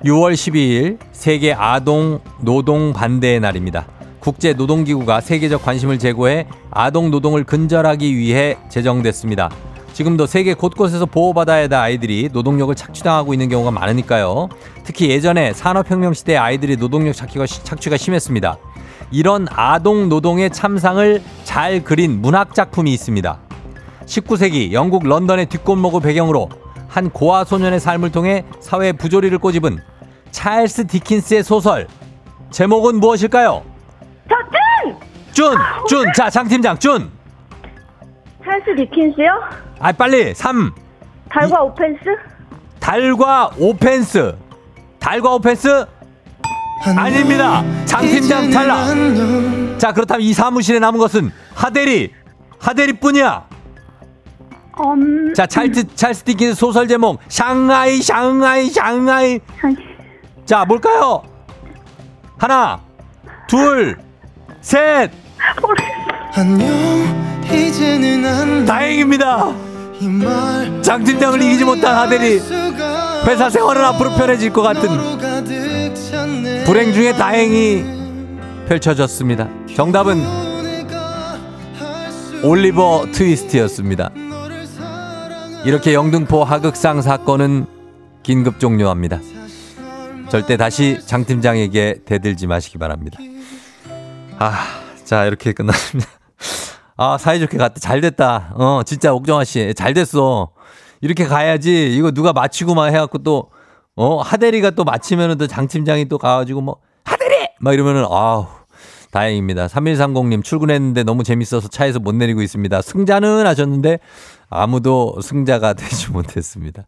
6월 12일 세계 아동 노동 반대의 날입니다. 국제 노동기구가 세계적 관심을 제고해 아동 노동을 근절하기 위해 제정됐습니다. 지금도 세계 곳곳에서 보호받아야 할 아이들이 노동력을 착취당하고 있는 경우가 많으니까요. 특히 예전에 산업혁명 시대 아이들이 노동력 착취가, 착취가 심했습니다. 이런 아동 노동의 참상을 잘 그린 문학작품이 있습니다. 19세기 영국 런던의 뒷골목을 배경으로 한 고아 소년의 삶을 통해 사회 부조리를 꼬집은 찰스 디킨스의 소설 제목은 무엇일까요? 저 준! 준! 준! 자, 장 팀장, 준! 찰스 디킨스요? 아, 빨리! 3! 달과 오펜스? 달과 오펜스! 달과 오펜스? 아닙니다! 장 팀장 탈락! 자, 그렇다면 이 사무실에 남은 것은 하대리! 하대리 뿐이야! 음, 자, 찰스, 찰스 디킨스 소설 제목, 샹하이, 샹하이, 샹하이. 자, 뭘까요? 하나, 둘, 셋! 안녕 이제는 안 다행입니다! 장 팀장을 이기지 못한 하대리. 회사 생활은 앞으로 편해질 것 같은 불행 중에 다행히 펼쳐졌습니다. 정답은 올리버 트위스트였습니다. 이렇게 영등포 하극상 사건은 긴급 종료합니다. 절대 다시 장 팀장에게 대들지 마시기 바랍니다. 아, 자 이렇게 끝났습니다. 아 사이좋게 갔다 잘 됐다. 어 진짜 옥정아 씨 잘 됐어. 이렇게 가야지. 이거 누가 맞히고만 해갖고 또 어 하대리가 또 맞히면은 또 장 팀장이 또 가가지고 뭐 하대리 막 이러면은 아우 다행입니다. 3130님 출근했는데 너무 재밌어서 차에서 못 내리고 있습니다. 승자는 하셨는데 아무도 승자가 [LAUGHS] 되지 못했습니다.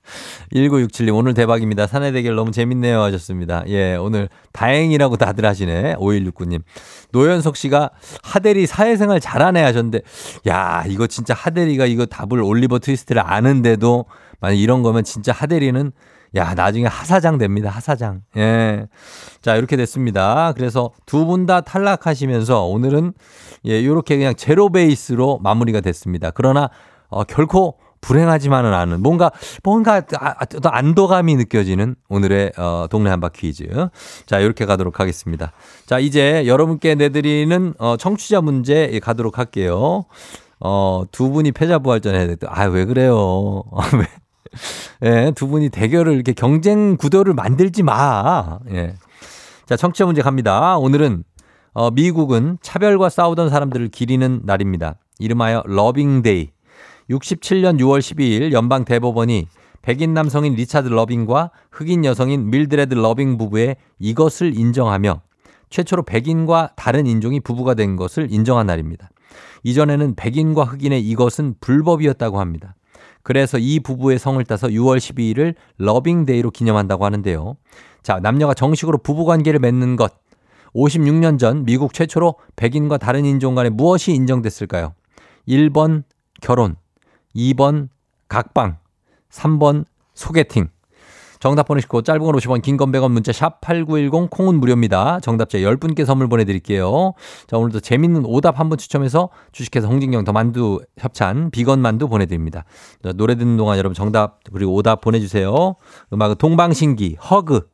1967님 오늘 대박입니다. 사내 대결 너무 재밌네요 하셨습니다. 예, 오늘 다행이라고 다들 하시네. 5169님. 노현석 씨가 하대리 사회생활 잘하네 하셨는데 야, 이거 진짜 하대리가 이거 답을 올리버 트위스트를 아는데도 만약 이런 거면 진짜 하대리는 야, 나중에 하사장 됩니다. 하사장. 예. 자, 이렇게 됐습니다. 그래서 두 분 다 탈락하시면서 오늘은 예, 요렇게 그냥 제로 베이스로 마무리가 됐습니다. 그러나 어, 결코 불행하지만은 않은 뭔가 뭔가 아, 아, 또 안도감이 느껴지는 오늘의 어, 동네 한바 퀴즈. 자, 이렇게 가도록 하겠습니다. 자, 이제 여러분께 내드리는 어, 청취자 문제 가도록 할게요. 어, 두 분이 패자부활전 해야 돼. 아, 왜 그래요? 아, [LAUGHS] 왜? [LAUGHS] 예, 두 분이 대결을 이렇게 경쟁 구도를 만들지 마. 예. 자, 청취자 문제 갑니다. 오늘은 어, 미국은 차별과 싸우던 사람들을 기리는 날입니다. 이름하여 Loving Day. 67년 6월 12일 연방 대법원이 백인 남성인 리차드 러빙과 흑인 여성인 밀드레드 러빙 부부의 이것을 인정하며 최초로 백인과 다른 인종이 부부가 된 것을 인정한 날입니다. 이전에는 백인과 흑인의 이것은 불법이었다고 합니다. 그래서 이 부부의 성을 따서 6월 12일을 Loving Day로 기념한다고 하는데요. 자, 남녀가 정식으로 부부 관계를 맺는 것. 56년 전 미국 최초로 백인과 다른 인종 간에 무엇이 인정됐을까요? 1번 결혼, 2번 각방, 3번 소개팅. 정답 보내시고 짧은 건 50원, 긴 건 100원 문자 샵 8910 콩은 무료입니다. 정답자 10분께 선물 보내드릴게요. 자, 오늘도 재밌는 오답 한 분 추첨해서 주식회사 홍진경 더 만두 협찬 비건 만두 보내드립니다. 자, 노래 듣는 동안 여러분 정답 그리고 오답 보내주세요. 음악은 동방신기 허그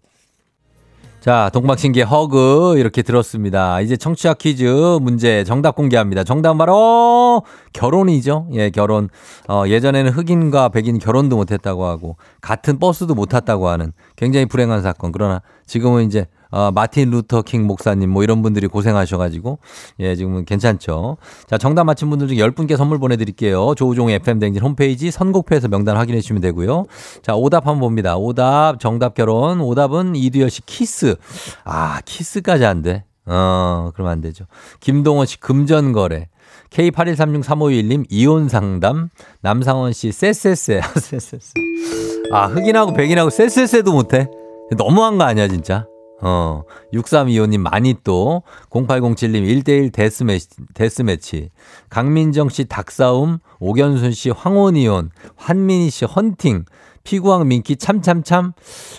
자, 동방신기의 허그 이렇게 들었습니다. 이제 청취자 퀴즈 문제 정답 공개합니다. 정답은 바로 결혼이죠. 예, 결혼. 어, 예전에는 흑인과 백인 결혼도 못했다고 하고 같은 버스도 못 탔다고 하는 굉장히 불행한 사건. 그러나 지금은 이제 어, 마틴 루터 킹 목사님 뭐 이런 분들이 고생하셔가지고 예 지금은 괜찮죠. 자 정답 맞힌 분들 중 10분께 선물 보내드릴게요. 조우종 FM 댕진 홈페이지 선곡표에서 명단 확인해 주시면 되고요. 자 오답 한번 봅니다. 오답 정답 결혼 오답은 이두열 씨 키스 아 키스까지 안 돼. 어 그러면 안 되죠. 김동원 씨 금전거래 K81363521님 이혼 상담 남상원 씨 쎄쎄쎄 [LAUGHS] 쎄쎄쎄 아 흑인하고 백인하고 쎄쎄쎄도 못해 너무한 거 아니야 진짜 어, 6325님 많이 또 0807님 1대1 데스매치, 데스매치. 강민정 씨 닭싸움 오견순 씨 황혼이혼 환민희 씨 헌팅 피구왕 민키 참참참.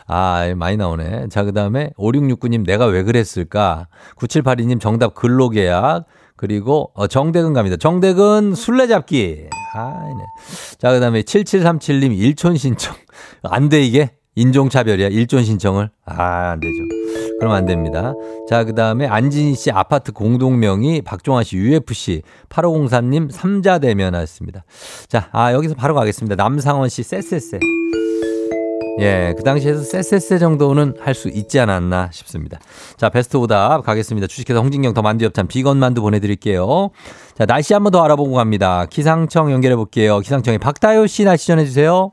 아 많이 나오네. 자 그 다음에 5669님 내가 왜 그랬을까? 9782님 정답 근로계약. 그리고 어, 정대근 갑니다. 정대근 술래잡기. 아 네. 자 그 다음에 7737님 일촌 신청. 안 돼 이게 인종차별이야 일촌 신청을 아 안 되죠 그러면 안 됩니다. 자, 그 다음에 안진희 씨 아파트 공동명의, 박종환 씨 UFC, 8503님 삼자 대면 하였습니다. 자, 아, 여기서 바로 가겠습니다. 남상원 씨 쎄쎄쎄. 예, 그 당시에서 쎄쎄쎄 정도는 할 수 있지 않았나 싶습니다. 자, 베스트 오답 가겠습니다. 주식회사 홍진경 더 만두 엽찬 비건 만두 보내드릴게요. 자, 날씨 한번 더 알아보고 갑니다. 기상청 연결해 볼게요. 기상청에 박다효 씨 날씨 전해주세요.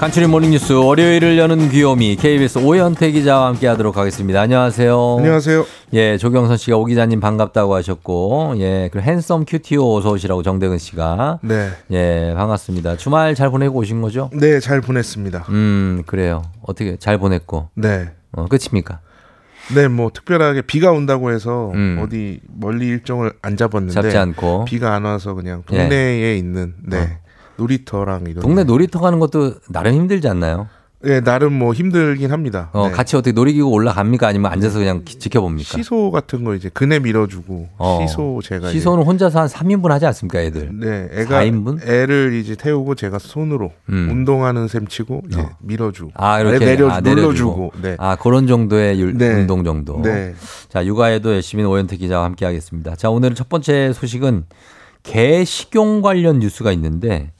간추린 모닝뉴스 월요일을 여는 귀요미 KBS 오현태 기자와 함께하도록 하겠습니다. 안녕하세요. 안녕하세요. 예, 조경선 씨가 오 기자님 반갑다고 하셨고, 예, 그리고 handsome cutie오 어서 오시라고 정대근 씨가. 네. 예, 반갑습니다. 주말 잘 보내고 오신 거죠? 네, 잘 보냈습니다. 음, 그래요. 어떻게 잘 보냈고. 네. 어, 끝입니까? 네, 뭐 특별하게 비가 온다고 해서 음. 어디 멀리 일정을 안 잡았는데 잡지 않고. 비가 안 와서 그냥 동네에 있는 네. 어. 놀이터랑 이런 동네 놀이터 가는 것도 나름 힘들지 않나요? 네, 나름 뭐 힘들긴 합니다. 어, 네. 같이 어떻게 놀이기구 올라갑니까? 아니면 앉아서 그냥 기- 지켜봅니까? 시소 같은 거 이제 그네 밀어주고 어. 시소 제가 이제- 시소는 혼자서 한 3인분 하지 않습니까, 애들? 네, 애가 4인분? 애를 이제 태우고 제가 손으로 음. 운동하는 셈 치고 이제 어. 밀어주고 아, 이렇게 내려 아, 눌러주고 네. 아, 그런 정도의 율- 네. 운동 정도. 네. 자, 육아에도 열심히 오현태 기자와 함께 하겠습니다. 자, 오늘은 첫 번째 소식은 개 식용 관련 뉴스가 있는데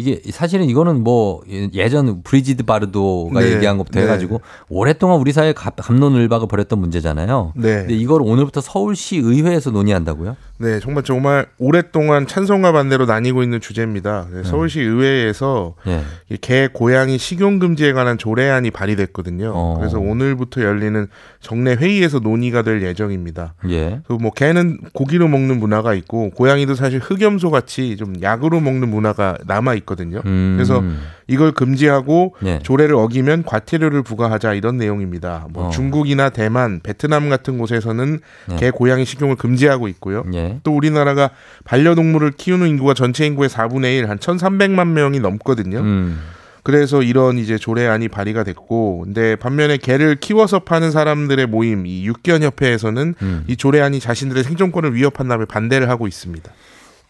이게 사실은 이거는 뭐 예전 브리지드 바르도가 네, 얘기한 것부터 네. 해가지고 오랫동안 우리 사회에 갑- 감론을박을 벌였던 문제잖아요. 네. 근데 이걸 오늘부터 서울시 의회에서 논의한다고요? 네, 정말 정말 오랫동안 찬성과 반대로 나뉘고 있는 주제입니다. 네, 서울시 의회에서 예. 이 개, 고양이 식용 금지에 관한 조례안이 발의됐거든요. 어. 그래서 오늘부터 열리는 정례 회의에서 논의가 될 예정입니다. 예. 뭐 개는 고기로 먹는 문화가 있고 고양이도 사실 흑염소 같이 좀 약으로 먹는 문화가 남아 있 거든요. 음. 그래서 이걸 금지하고 예. 조례를 어기면 과태료를 부과하자 이런 내용입니다. 뭐 어. 중국이나 대만, 베트남 같은 곳에서는 네. 개, 고양이 식용을 금지하고 있고요. 예. 또 우리나라가 반려동물을 키우는 인구가 전체 인구의 4분의 1, 한 1,300만 명이 넘거든요. 음. 그래서 이런 이제 조례안이 발의가 됐고, 근데 반면에 개를 키워서 파는 사람들의 모임, 이 육견 협회에서는 음. 이 조례안이 자신들의 생존권을 위협한다며 반대를 하고 있습니다.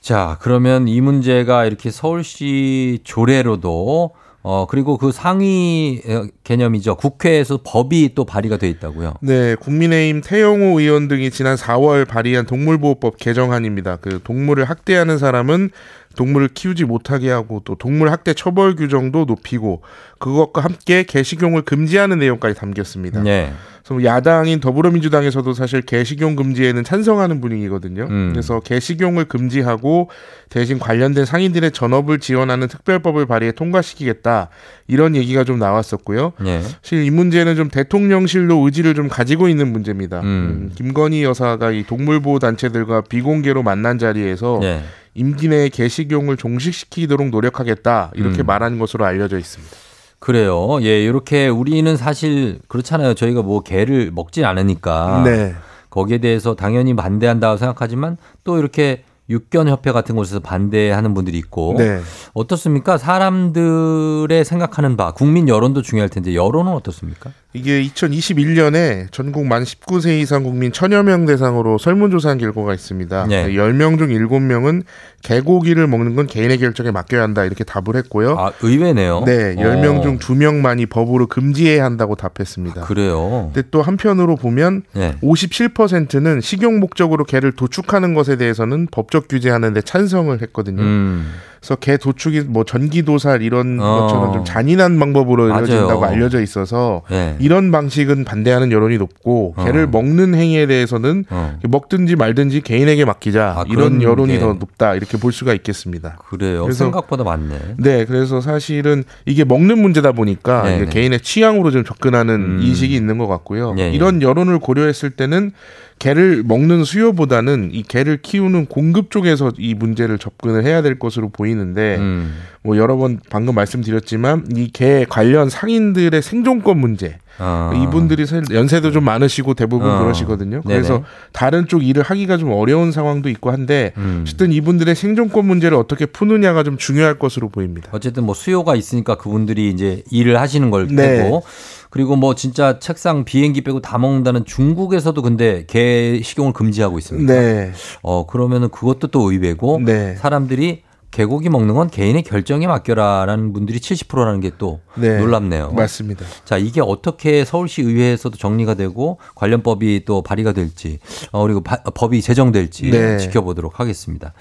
자, 그러면 이 문제가 이렇게 서울시 조례로도 어 그리고 그 상위 어, 개념이죠. 국회에서 법이 또 발의가 돼 있다고요. 네, 국민의힘 태영호 의원 등이 지난 4월 발의한 동물보호법 개정안입니다. 그 동물을 학대하는 사람은 동물을 키우지 못하게 하고 또 동물 학대 처벌 규정도 높이고 그것과 함께 개식용을 금지하는 내용까지 담겼습니다. 네. 그래서 야당인 더불어민주당에서도 사실 개식용 금지에는 찬성하는 분위기거든요. 음. 그래서 개식용을 금지하고 대신 관련된 상인들의 전업을 지원하는 특별법을 발의해 통과시키겠다 이런 얘기가 좀 나왔었고요. 예. 사실 이 문제는 좀 대통령실로 의지를 좀 가지고 있는 문제입니다. 음. 음, 김건희 여사가 이 동물보호 단체들과 비공개로 만난 자리에서 예. 임기 내에 개식용을 종식시키도록 노력하겠다 이렇게 음. 말한 것으로 알려져 있습니다. 그래요. 예, 이렇게 우리는 사실 그렇잖아요. 저희가 뭐 개를 먹진 않으니까 네. 거기에 대해서 당연히 반대한다고 생각하지만 또 이렇게 육견 협회 같은 곳에서 반대하는 분들이 있고 네. 어떻습니까? 사람들의 생각하는 바 국민 여론도 중요할 텐데 여론은 어떻습니까? 이게 2021년에 전국 만 19세 이상 국민 천여 명 대상으로 설문조사한 결과가 있습니다. 네. 10명 중 7명은 개고기를 먹는 건 개인의 결정에 맡겨야 한다 이렇게 답을 했고요. 아, 의외네요. 네, 10명 어, 중 2명만이 법으로 금지해야 한다고 답했습니다. 그래요. 근데 또 한편으로 보면 네. 57%는 식용 목적으로 개를 도축하는 것에 대해서는 법적 규제하는 데 찬성을 했거든요. 음. 그래서 개 도축이 뭐 전기도살 이런 어. 것처럼 좀 잔인한 방법으로. 이루어진다고 알려져 있어서 네. 이런 방식은 반대하는 여론이 높고 어. 개를 먹는 행위에 대해서는 어. 먹든지 말든지 개인에게 맡기자 아, 이런 여론이 게. 더 높다 이렇게 볼 수가 있겠습니다. 그래요. 그래서- 생각보다 많네. 네, 그래서 사실은 이게 먹는 문제다 보니까 네, 네. 개인의 취향으로 좀 접근하는 음. 인식이 있는 것 같고요. 예, 예. 이런 여론을 고려했을 때는 개를 먹는 수요보다는 이 개를 키우는 공급 쪽에서 이 문제를 접근을 해야 될 것으로 보이는데 음. 뭐 여러 번 방금 말씀드렸지만 이 개 관련 상인들의 생존권 문제 아. 이분들이 연세도 좀 많으시고 대부분 어. 그러시거든요. 네네. 그래서 다른 쪽 일을 하기가 좀 어려운 상황도 있고 한데 음. 어쨌든 이분들의 생존권 문제를 어떻게 푸느냐가 좀 중요할 것으로 보입니다. 어쨌든 뭐 수요가 있으니까 그분들이 이제 일을 하시는 걸 네. 빼고 그리고 뭐 진짜 책상 비행기 빼고 다 먹는다는 중국에서도 근데 개 식용을 금지하고 있습니다. 네. 어 그러면은 그것도 또 의외고 네. 사람들이 개고기 먹는 건 개인의 결정에 맡겨라라는 분들이 70%라는 게또 네. 놀랍네요. 맞습니다. 자, 이게 어떻게 서울시 의회에서도 정리가 되고 관련 법이 또 발의가 될지, 어, 그리고 바- 법이 제정될지 네. 지켜보도록 하겠습니다.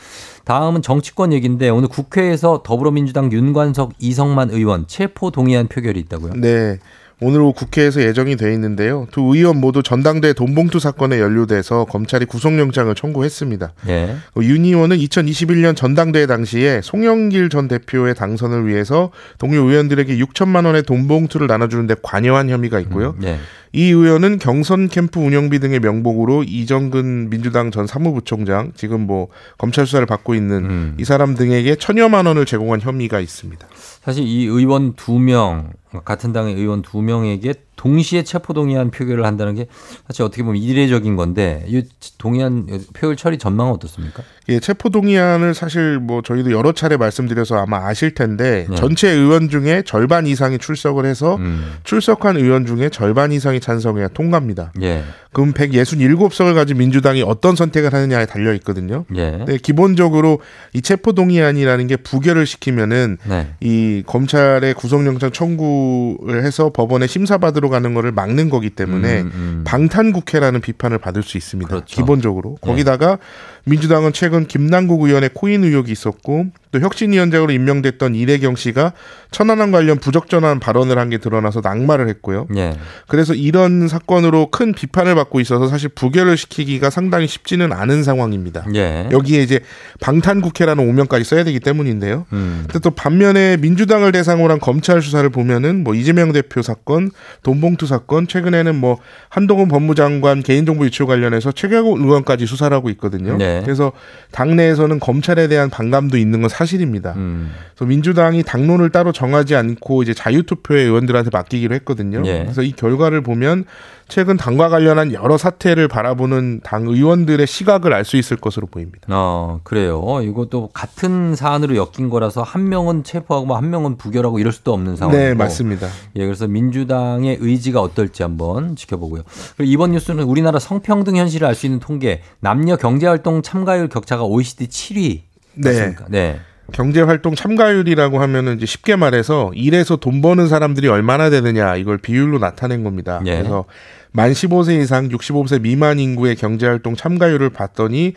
다음은 정치권 얘기인데 오늘 국회에서 더불어민주당 윤관석 이성만 의원 체포 동의안 표결이 있다고요? 네. 오늘 오후 국회에서 예정이 돼 있는데요. 두 의원 모두 전당대 돈봉투 사건에 연루돼서 검찰이 구속영장을 청구했습니다. 예. 윤 의원은 2021년 전당대회 당시에 송영길 전 대표의 당선을 위해서 동료 의원들에게 6천만 원의 돈봉투를 나눠주는데 관여한 혐의가 있고요. 예. 이 의원은 경선 캠프 운영비 등의 명목으로 이정근 민주당 전 사무부총장 지금 뭐 검찰 수사를 받고 있는 음. 이 사람 등에게 천여만 원을 제공한 혐의가 있습니다. 사실 이 의원 두 명, 같은 당의 의원 두 명에게 동시에 체포 동의안 표결을 한다는 게 사실 어떻게 보면 이례적인 건데 이 동의안 표결 처리 전망은 어떻습니까? 예, 체포 동의안을 사실 뭐 저희도 여러 차례 말씀드려서 아마 아실 텐데 네. 전체 의원 중에 절반 이상이 출석을 해서 음. 출석한 의원 중에 절반 이상이 찬성해야 통과입니다. 예. 그럼 167석을 가진 민주당이 어떤 선택을 하느냐에 달려 있거든요. 예. 네, 기본적으로 이 체포 동의안이라는 게 부결을 시키면은 네. 이 검찰의 구속영장 청구를 해서 법원에 심사받으러 가는 거를 막는 거기 때문에 음, 음. 방탄 국회라는 비판을 받을 수 있습니다. 그렇죠. 기본적으로 네. 거기다가 민주당은 최근 김남국 의원의 코인 의혹이 있었고 또 혁신위원장으로 임명됐던 이래경 씨가 천안함 관련 부적절한 발언을 한 게 드러나서 낙마를 했고요. 예. 그래서 이런 사건으로 큰 비판을 받고 있어서 사실 부결을 시키기가 상당히 쉽지는 않은 상황입니다. 예. 여기에 이제 방탄국회라는 오명까지 써야 되기 때문인데요. 음. 근데 또 반면에 민주당을 대상으로 한 검찰 수사를 보면은 뭐 이재명 대표 사건, 돈봉투 사건, 최근에는 뭐 한동훈 법무장관 개인정보 유출 관련해서 최경호 의원까지 수사를 하고 있거든요. 네. 그래서 당내에서는 검찰에 대한 반감도 있는 건 사실입니다. 음. 그래서 민주당이 당론을 따로 정하지 않고 이제 자유투표에 의원들한테 맡기기로 했거든요. 예. 그래서 이 결과를 보면 최근 당과 관련한 여러 사태를 바라보는 당 의원들의 시각을 알 수 있을 것으로 보입니다. 어, 그래요. 이것도 같은 사안으로 엮인 거라서 한 명은 체포하고 뭐한 명은 부결하고 이럴 수도 없는 상황이고. 네, 맞습니다. 예, 그래서 민주당의 의지가 어떨지 한번 지켜보고요. 그리고 이번 뉴스는 우리나라 성평등 현실을 알 수 있는 통계, 남녀 경제활동 참가율 격차가 OECD 7위. 네. 맞습니까? 네. 경제 활동 참가율이라고 하면은 이제 쉽게 말해서 일해서 돈 버는 사람들이 얼마나 되느냐 이걸 비율로 나타낸 겁니다. 예. 그래서 만 15세 이상 65세 미만 인구의 경제활동 참가율을 봤더니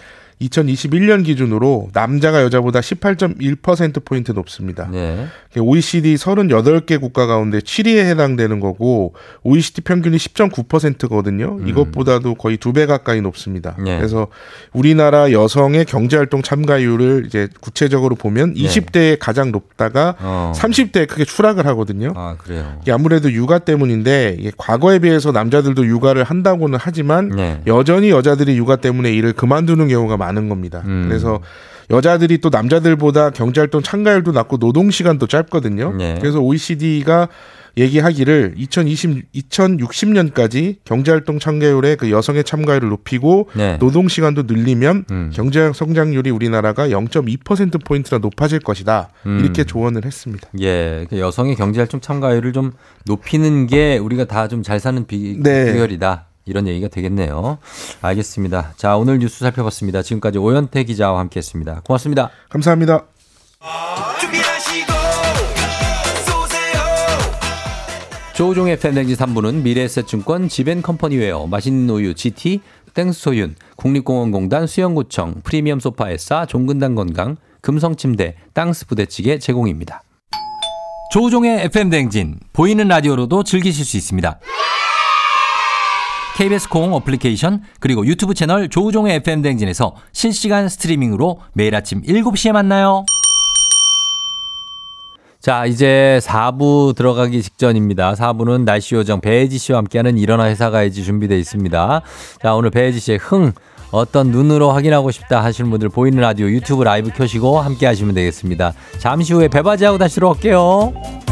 2021년 기준으로 남자가 여자보다 18.1%포인트 높습니다. 네. OECD 38개 국가 가운데 7위에 해당되는 거고 OECD 평균이 10.9%거든요. 이것보다도 거의 두 배 가까이 높습니다. 네. 그래서 우리나라 여성의 경제활동 참가율을 이제 구체적으로 보면 20대에 가장 높다가 어. 30대에 크게 추락을 하거든요. 아, 그래요. 이게 아무래도 육아 때문인데 과거에 비해서 남자들도 육아를 한다고는 하지만 네. 여전히 여자들이 육아 때문에 일을 그만두는 경우가 많은 겁니다. 음. 그래서 여자들이 또 남자들보다 경제활동 참가율도 낮고 노동 시간도 짧거든요. 네. 그래서 OECD가 얘기하기를 2020 2060년까지 경제활동 참가율의 그 여성의 참가율을 높이고 네. 노동 시간도 늘리면 음. 경제 성장률이 우리나라가 0.2% 포인트나 높아질 것이다. 음. 이렇게 조언을 했습니다. 예, 그 여성의 경제활동 참가율을 좀 높이는 게 우리가 다 좀 잘 사는 비, 네. 비결이다. 이런 얘기가 되겠네요. 알겠습니다. 자, 오늘 뉴스 살펴봤습니다. 지금까지 오현태 기자와 함께 했습니다. 고맙습니다. 감사합니다. 조우종의 팬데믹 3부는 미래에셋증권 지벤컴퍼니웨어 맛있는 우유 GT 땡스소윤 국립공원공단 수영구청 프리미엄 소파에싸 종근당 건강 금성침대 땅스 부대찌개 제공입니다. 조우종의 FM 댕진 보이는 라디오로도 즐기실 수 있습니다. KBS 콩 어플리케이션 그리고 유튜브 채널 조우종의 FM 댕진에서 실시간 스트리밍으로 매일 아침 7시에 만나요. 자, 이제 4부 들어가기 직전입니다. 4부는 날씨 요정 배혜지 씨와 함께하는 일어나 회사 가야지 준비되어 있습니다. 자, 오늘 배혜지 씨의 흥 어떤 눈으로 확인하고 싶다 하시는 분들 보이는 라디오 유튜브 라이브 켜시고 함께 하시면 되겠습니다. 잠시 후에 배바지하고 다시 들어올게요.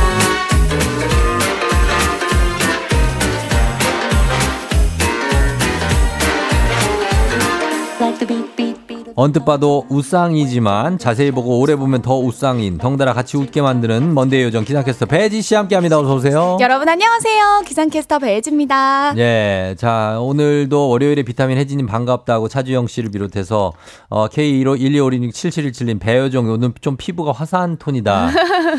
언뜻 봐도 우상이지만 자세히 보고 오래 보면 더 우상인 덩달아 같이 웃게 만드는 먼데이 요정 기상캐스터 배지 씨 함께합니다. 어서 오세요. 여러분 안녕하세요. 기상캐스터 배혜지입니다. 예, 자 오늘도 월요일에 비타민 혜진님 반갑다고 차주영 씨를 비롯해서 어, K1512567717님 배효정 오늘 좀 피부가 화사한 톤이다.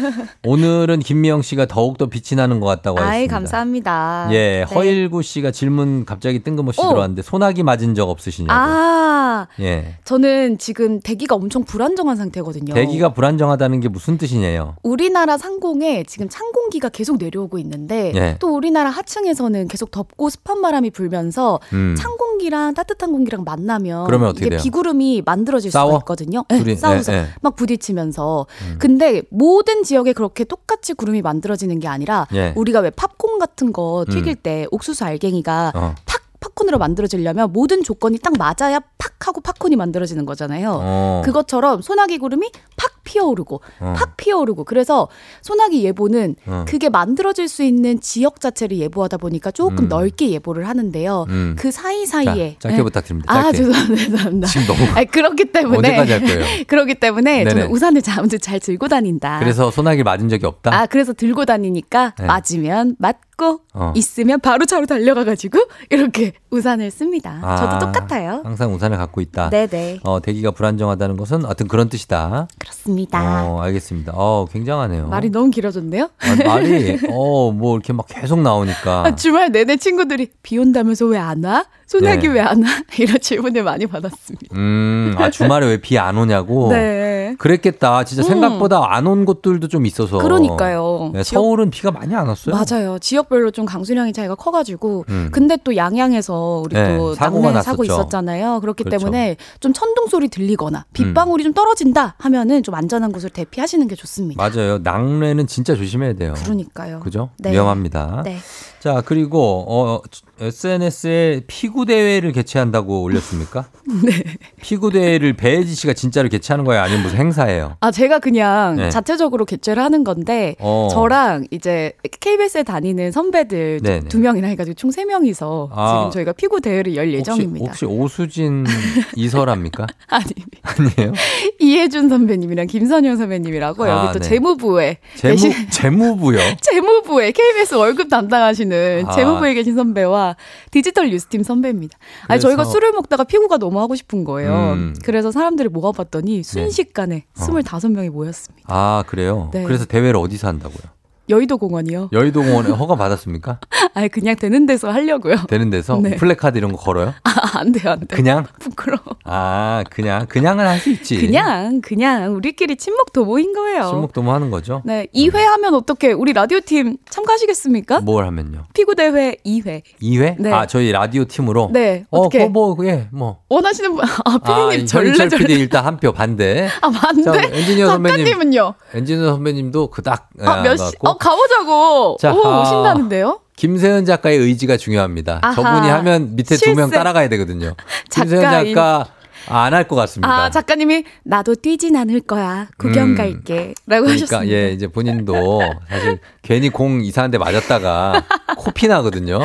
[LAUGHS] 오늘은 김미영 씨가 더욱더 빛이 나는 것 같다고 아이 했습니다. 감사합니다. 예, 네. 허일구 씨가 질문 갑자기 뜬금없이 오. 들어왔는데 소나기 맞은 적 없으시냐고. 아 예. 저는 지금 대기가 엄청 불안정한 상태거든요. 대기가 불안정하다는 게 무슨 뜻이냐요? 우리나라 상공에 지금 찬 공기가 계속 내려오고 있는데 예. 또 우리나라 하층에서는 계속 덥고 습한 바람이 불면서 음. 찬 공기랑 따뜻한 공기랑 만나면 그러면 어떻게 이게 돼요? 비구름이 만들어질 싸워? 수가 있거든요. 네? 싸워서 예, 예. 막 부딪히면서. 음. 근데 모든 지역에 그렇게 똑같이 구름이 만들어지는 게 아니라 예. 우리가 왜 팝콘 같은 거 튀길 음. 때 옥수수 알갱이가 어. 팍 팝콘으로 만들어지려면 모든 조건이 딱 맞아야 팍 하고 팝콘이 만들어지는 거잖아요. 어. 그것처럼 소나기 구름이 팍 피어오르고 어. 팍 피어오르고 그래서 소나기 예보는 어. 그게 만들어질 수 있는 지역 자체를 예보하다 보니까 조금 음. 넓게 예보를 하는데요. 음. 그 사이 사이에 자, 짧게 네. 부탁드립니다. 아 짧게. 죄송합니다. 죄송합니다. 지금 너무 아니, 그렇기 때문에 언제까지 할 거예요? 그렇기 때문에 네네. 저는 우산을 자- 아무튼 잘 들고 다닌다. 그래서 소나기 맞은 적이 없다. 아 그래서 들고 다니니까 네. 맞으면 맞 고 어. 있으면 바로 차로 달려가가지고 이렇게 우산을 씁니다. 아, 저도 똑같아요. 항상 우산을 갖고 있다. 네네 어, 대기가 불안정하다는 것은 어떤 그런 뜻이다. 그렇습니다. 어, 알겠습니다. 어, 굉장하네요. 말이 너무 길어졌네요. 아, 말이 어, 뭐 이렇게 막 계속 나오니까. 아, 주말 내내 친구들이 비 온다면서 왜 안 와? 소나기 네. 왜안 와? [LAUGHS] 이런 질문을 많이 받았습니다. 음, 아, 주말에 왜 비 안 오냐고. [LAUGHS] 네. 그랬겠다. 진짜 음. 생각보다 안온 곳들도 좀 있어서. 그러니까요. 네, 서울은 비가 많이 안 왔어요. 맞아요. 지역 별로 좀 강수량의 차이가 커가지고. 음. 근데 또 양양에서 우리 네, 또 사고가 낙내 사고 났었죠. 있었잖아요. 그렇기 그렇죠. 음. 때문에 좀 천둥 소리 들리거나 빗방울이 좀 떨어진다 하면은 좀 안전한 곳을 대피하시는 게 좋습니다. 맞아요. 낙뢰는 진짜 조심해야 돼요. 그러니까요. 그죠? 네. 위험합니다. 네. 자, 그리고, 어, SNS에 피구 대회를 개최한다고 올렸습니까? [LAUGHS] 네. 피구 대회를 배혜지 씨가 진짜로 개최하는 거예요? 아니면 무슨 행사예요? 아, 제가 그냥 네. 자체적으로 개최를 하는 건데, 어. 저랑 이제 KBS에 다니는 선배들 네네. 두 명이나 해가지고 총 세 명이서 아. 지금 저희가 피구 대회를 열 예정입니다. 혹시, 혹시 오수진 이설합니까? [LAUGHS] 아니, 아니에요? [LAUGHS] 이혜준 선배님이랑 김선영 선배님이라고 아, 여기 또 네. 재무부에 재무, 재무부요? 재무부에 KBS 월급 담당하시는 아. 재무부에 계신 선배와 디지털 뉴스팀 선배입니다. 아니 저희가 술을 먹다가 피구가 너무 하고 싶은 거예요. 음. 그래서 사람들을 모아봤더니 순식간에 어. 25명이 모였습니다. 아, 그래요? 네. 그래서 대회를 어디서 한다고요? 여의도 공원이요. 여의도 공원에 허가 받았습니까? [LAUGHS] 아니 그냥 되는 데서 하려고요. 되는 데서 네. 플래카드 이런 거 걸어요? 아, 안 돼요, 안 돼요. 그냥? 부끄러워. 아, 그냥 그냥은 할 수 있지. 그냥 그냥 우리끼리 친목 도모인 거예요. 친목 도모 하는 거죠? 네, 2회 하면 어떻게 우리 라디오 팀 참가하시겠습니까? 뭘 하면요? 피구 대회 2회. 2회? 네. 아, 저희 라디오 팀으로? 네, 어, 어떻게? 그거 뭐, 예, 뭐. 원하시는 분, 아, 아, 피디님 현인철 절레 절레. PD 일단 한 표 반대. 아, 반대? 자, 엔지니어 선배님. 작가님은요? 엔지니어 선배님도 그닥 아, 몇 시? 어, 가보자고. 자, 오, 아. 신나는데요? 김세현 작가의 의지가 중요합니다. 아하. 저분이 하면 밑에 두 명. 따라가야 되거든요. [LAUGHS] 작가인. 작가 안 할 것 같습니다. 아, 작가님이 나도 뛰진 않을 거야. 구경 음. 갈게. 라고 그러니까 하셨습니다. 예 이제 본인도 사실 괜히 공 이상한 데 맞았다가 [LAUGHS] 코피 나거든요.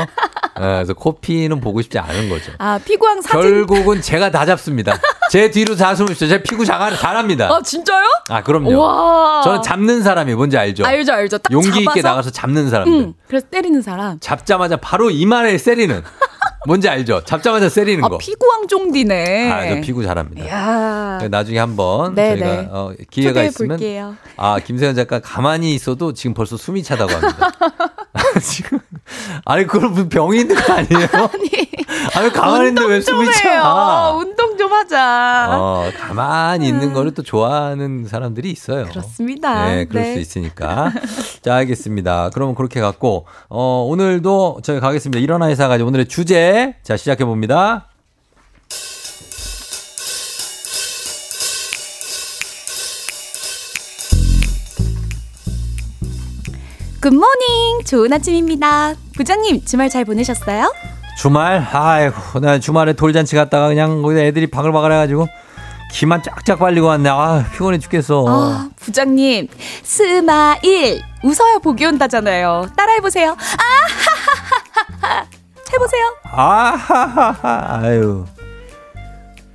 예, 그래서 코피는 보고 싶지 않은 거죠. 아, 피구왕 사진. 결국은 제가 다 잡습니다. 제 뒤로 다 쉬죠. 제가 피구 잘, 잘합니다. 아, 진짜요? 아 그럼요. 와. 저는 잡는 사람이 뭔지 알죠? 알죠, 알죠. 딱 용기 있게 잡아서? 나가서 잡는 사람들. 응. 그래서 때리는 사람. 잡자마자 바로 이마에 세리는. 뭔지 알죠? 잡자마자 세리는 아, 거. 피구왕 쫑디네. 아, 저 피구 잘합니다. 야. 나중에 한번 네, 저희가 네. 어, 기회가 있으면 볼게요. 아 김세현 작가 가만히 있어도 지금 벌써 숨이 차다고 합니다. [LAUGHS] 지금 아니 그걸 병이 있는 거 아니에요? [LAUGHS] 아니 가만히 있는데 왜 숨이. 차? 운동 좀 하자. 어 가만히 있는 거를 또 좋아하는 사람들이 있어요. 그렇습니다. 네, 그럴 네. 수 있으니까. 자, 알겠습니다. 그러면 그렇게 갖고, 어, 오늘도 저희 가겠습니다. 일어나 회사 가지고 오늘의 주제. 자, 시작해 봅니다. Good morning. 좋은 아침입니다. 부장님, 주말 잘 보내셨어요? 주말? 아이고, 나 주말에 돌잔치 갔다가 그냥 거기다 애들이 바글바글 해가지고 기만 쫙쫙 빨리고 왔네. 아, 피곤해 죽겠어. 아, 부장님, smile. 웃어야 복이 온다잖아요. 따라해보세요. 아하하하하. 해보세요. 아하하하. 아유.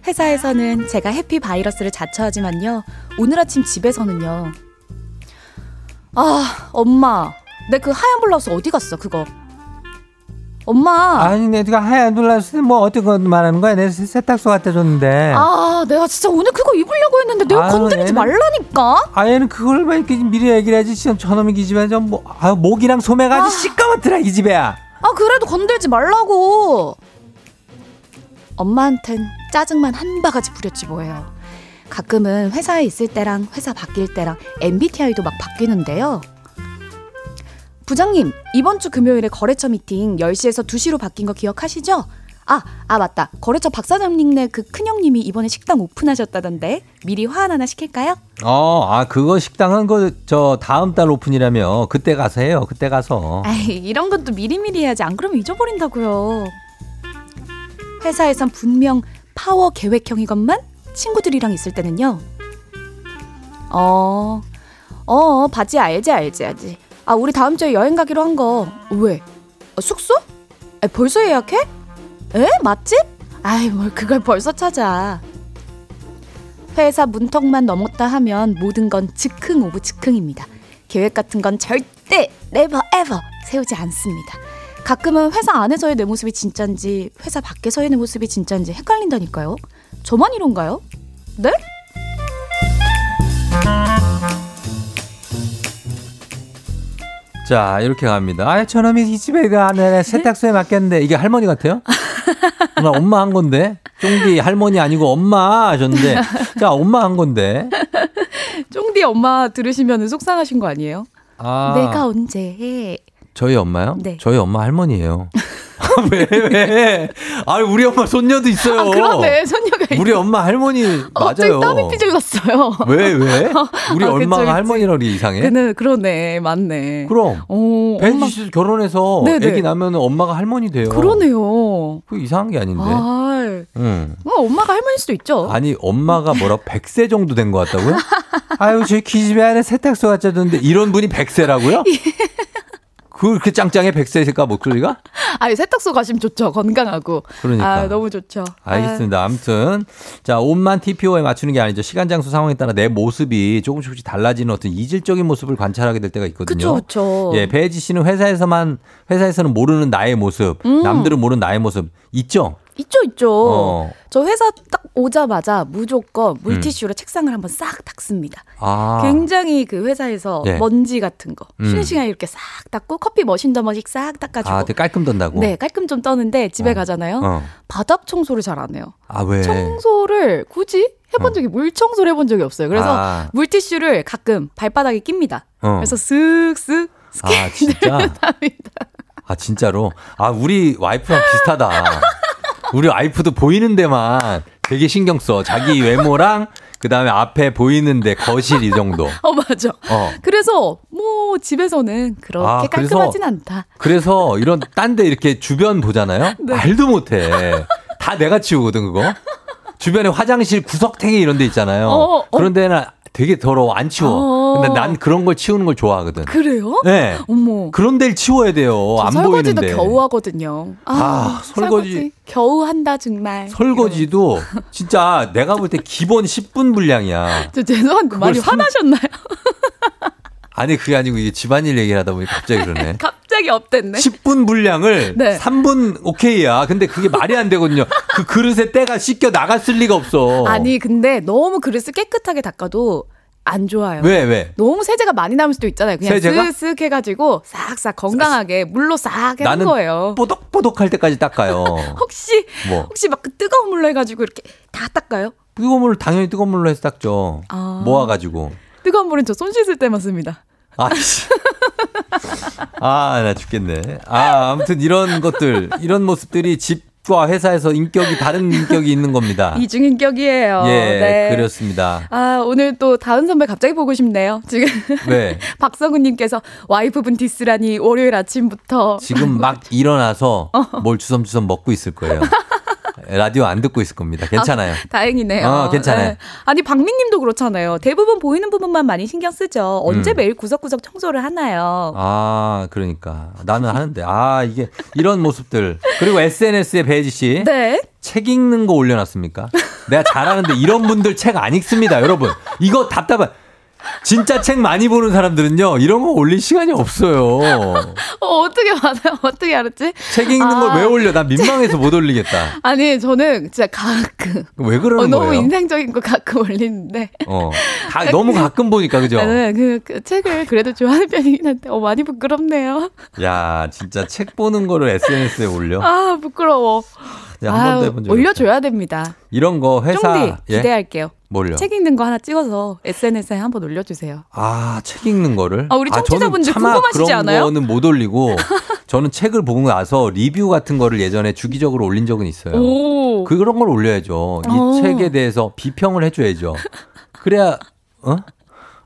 회사에서는 제가 해피 바이러스를 자처하지만요. 오늘 아침 집에서는요. 아, 엄마. 내 그 하얀 블라우스 어디 갔어, 그거? 엄마. 아니, 내가 하얀 블라우스 뭐거 말하는 거야? 내 세탁소 갖다 줬는데. 아, 내가 진짜 오늘 그거 입으려고 했는데 내가 아유, 건드리지 애는- 말라니까. 아, 얘는 그걸 왜 이렇게 미리 얘기를 해야지. 지금 저놈이 이 집에 좀 뭐, 아, 목이랑 소매가 아주 시꺼멓더라, 이 집에야. 아, 그래도 건들지 말라고. 엄마한텐 짜증만 한 바가지 부렸지 뭐예요. 가끔은 회사에 있을 때랑 회사 바뀔 때랑 MBTI도 막 바뀌는데요. 부장님, 이번 주 금요일에 거래처 미팅 10시에서 2시로 바뀐 거 기억하시죠? 아, 아 맞다. 거래처 박사장님네 그 큰형님이 이번에 식당 오픈하셨다던데 미리 화환 하나 시킬까요? 어, 아, 그거 식당은 그, 저, 다음 달 오픈이라며. 그때 가서 해요. 그때 가서. 아이, 이런 건또 미리미리 해야지. 안 그러면 잊어버린다고요. 회사에선 분명 파워 계획형이건만 친구들이랑 있을 때는요. 어, 어, 바지 알지, 알지, 알지. 아, 우리 다음 주에 여행 가기로 한 거. 왜? 어, 숙소? 아, 벌써 예약해? 에? 맛집? 아이, 뭘 그걸 벌써 찾아. 회사 문턱만 넘었다 하면 모든 건 즉흥 of 즉흥입니다. 계획 같은 건 절대 never ever 세우지 않습니다. 가끔은 회사 안에서의 내 모습이 진짠지 회사 밖에서의 내 모습이 진짠지 헷갈린다니까요. 저만 이런가요? 네? 자, 이렇게 갑니다. 아, 저놈이 이 집에 그 안에 세탁소에 맡겼는데, 이게 할머니 같아요? [LAUGHS] 나 엄마 한 건데. 쫑디 할머니 아니고 엄마 하셨는데. 자, 엄마 한 건데. 쫑디 엄마 들으시면 속상하신 거 아니에요? 아. 내가 언제 해? 저희 엄마요? 네. 저희 엄마 할머니예요. [LAUGHS] 왜, 왜? 아, 우리 엄마 손녀도 있어요. 아, 그러네. 손녀가 있 우리 엄마 할머니 [LAUGHS] 맞아요. 땀이 삐질렀어요. 왜, 왜? [LAUGHS] 우리 아, 그쵸, 엄마가 그치. 할머니라고 이상해? 그는 그러네. 맞네. 그럼. 오, 배지 엄마 씨 결혼해서 네네. 애기 나면 엄마가 할머니 돼요. 그러네요. 그 이상한 게 아닌데. 아, 응. 어, 엄마가 할머니일 수도 있죠. 아니 엄마가 뭐라 100세 정도 된 것 같다고요? 아유 저희 기집애 안에 세탁소 갖다 줬는데 이런 분이 100세라고요? 그렇게 짱짱해 100세일까 목소리가? [LAUGHS] 아니 세탁소 가시면 좋죠. 건강하고. 그러니까. 아, 너무 좋죠. 알겠습니다. 아무튼 자 옷만 TPO에 맞추는 게 아니죠. 시간 장소 상황에 따라 내 모습이 조금씩 조금씩 달라지는 어떤 이질적인 모습을 관찰하게 될 때가 있거든요. 그쵸. 예, 배지 씨는 회사에서만 회사에서는 모르는 나의 모습, 음. 남들은 모르는 나의 모습 있죠? 있죠, 있죠. 어. 저 회사 딱 오자마자 무조건 물티슈로 책상을 한번 싹 닦습니다. 음. 아. 굉장히 그 회사에서 예. 먼지 같은 거 음. 쉬는 시간에 이렇게 싹 닦고 커피 머신 더 머신 싹 닦아주고 아, 깔끔 던다고. 네 깔끔 좀 떠는데 집에 가잖아요. 어. 바닥 청소를 잘 안 해요. 아 왜? 청소를 굳이 해본 적이 물 청소를 해본 적이 없어요. 그래서 아. 물티슈를 가끔 발바닥에 낍니다. 어. 그래서 쓱쓱 아 진짜? [LAUGHS] 아 진짜로? 아 우리 와이프랑 비슷하다. 우리 와이프도 보이는 데만 되게 신경 써. 자기 외모랑 그 다음에 앞에 보이는데 거실 이 정도. [LAUGHS] 어 맞아. 어. 그래서 뭐 집에서는 그렇게 아, 깔끔하진 않다. 그래서 이런 딴 데 이렇게 주변 보잖아요. [LAUGHS] 네. 말도 못 해. 다 내가 치우거든 그거. 주변에 화장실 구석탱이 이런 데 있잖아요. 어, 어. 그런 데는 되게 더러워 안 치워. 어. 근데 난 그런 걸 치우는 걸 좋아하거든. 그래요? 네. 어머. 그런 데를 치워야 돼요. 저안 설거지도 보이는데. 겨우 하거든요. 아, 아, 설거지. 겨우 한다 정말. 설거지도 진짜 내가 볼 때 기본 10분 분량이야. 저 죄송한데 많이 삼- 화나셨나요? [LAUGHS] 아니 그게 아니고 이게 집안일 얘기를 하다 보니 갑자기 그러네. [LAUGHS] 갑자기 업됐네. 10분 분량을 네. 3분 오케이야. 근데 그게 말이 안 되거든요. 그 그릇에 때가 씻겨 나갔을 리가 없어. 아니 근데 너무 그릇을 깨끗하게 닦아도 안 좋아요. 왜 왜? 너무 세제가 많이 남을 수도 있잖아요. 그냥 세제가? 쓱쓱 해가지고 싹싹 건강하게 물로 싹 해는 거예요. 뽀독뽀독할 때까지 닦아요. [LAUGHS] 혹시 뭐 혹시 막 그 뜨거운 물로 해가지고 이렇게 다 닦아요? 뜨거운 물을 당연히 뜨거운 물로 해서 닦죠. 아. 모아가지고. 뜨거운 물은 저 손 씻을 때만 씁니다. 아씨. 아, 나 죽겠네. 아, 아무튼 이런 것들, 이런 모습들이 집과 회사에서 인격이 다른 인격이 있는 겁니다. 이중 인격이에요. 예, 네. 그렇습니다. 아 오늘 또 다은 선배 갑자기 보고 싶네요. 지금 [LAUGHS] 왜? [LAUGHS] 박성우님께서 와이프분 디스라니 월요일 아침부터 지금 막 일어나서 [LAUGHS] 어. 뭘 주섬주섬 먹고 있을 거예요. 라디오 안 듣고 있을 겁니다. 괜찮아요. 다행이네요. 어, 괜찮아요. 네. 아니 박민님도 그렇잖아요. 대부분 보이는 부분만 많이 신경 쓰죠. 언제 음. 매일 구석구석 청소를 하나요? 아, 그러니까. 나는 하는데. 아, 이게 이런 모습들. 그리고 SNS에 배지 씨. 네. 책 읽는 거 올려놨습니까? 내가 잘하는데 이런 분들 책 안 읽습니다, 여러분. 이거 답답한. 진짜 책 많이 보는 사람들은요, 이런 거 올릴 시간이 없어요. 어, 어떻게 알아요? [LAUGHS] 어떻게 알았지? 책 읽는 아. 걸왜 올려? 나 민망해서 못 올리겠다. [LAUGHS] 아니 저는 진짜 가끔 왜 어, 그러는 너무 거예요? 인상적인 거 가끔 올리는데 어. 가- 너무 가끔 보니까, 그죠? 나는 그, 그 책을 그래도 좋아하는 편이긴 한데 어 많이 부끄럽네요. 야, 진짜 책 보는 거를 SNS에 올려? 아 부끄러워. 야, 한 번도 해본 적 올려줘야 됩니다. 이런 거 회사. 쫑디 기대할게요. 뭘요? 책 읽는 거 하나 찍어서 SNS에 한번 올려주세요. 아, 책 읽는 거를? 아, 우리 청취자분들 저는 차마 궁금하시지 그런 않아요? 거는 못 올리고, [LAUGHS] 저는 책을 보고 나서 리뷰 같은 거를 예전에 주기적으로 올린 적은 있어요. 오. 그런 걸 올려야죠. 이 어. 책에 대해서 비평을 해줘야죠. 그래야, 어?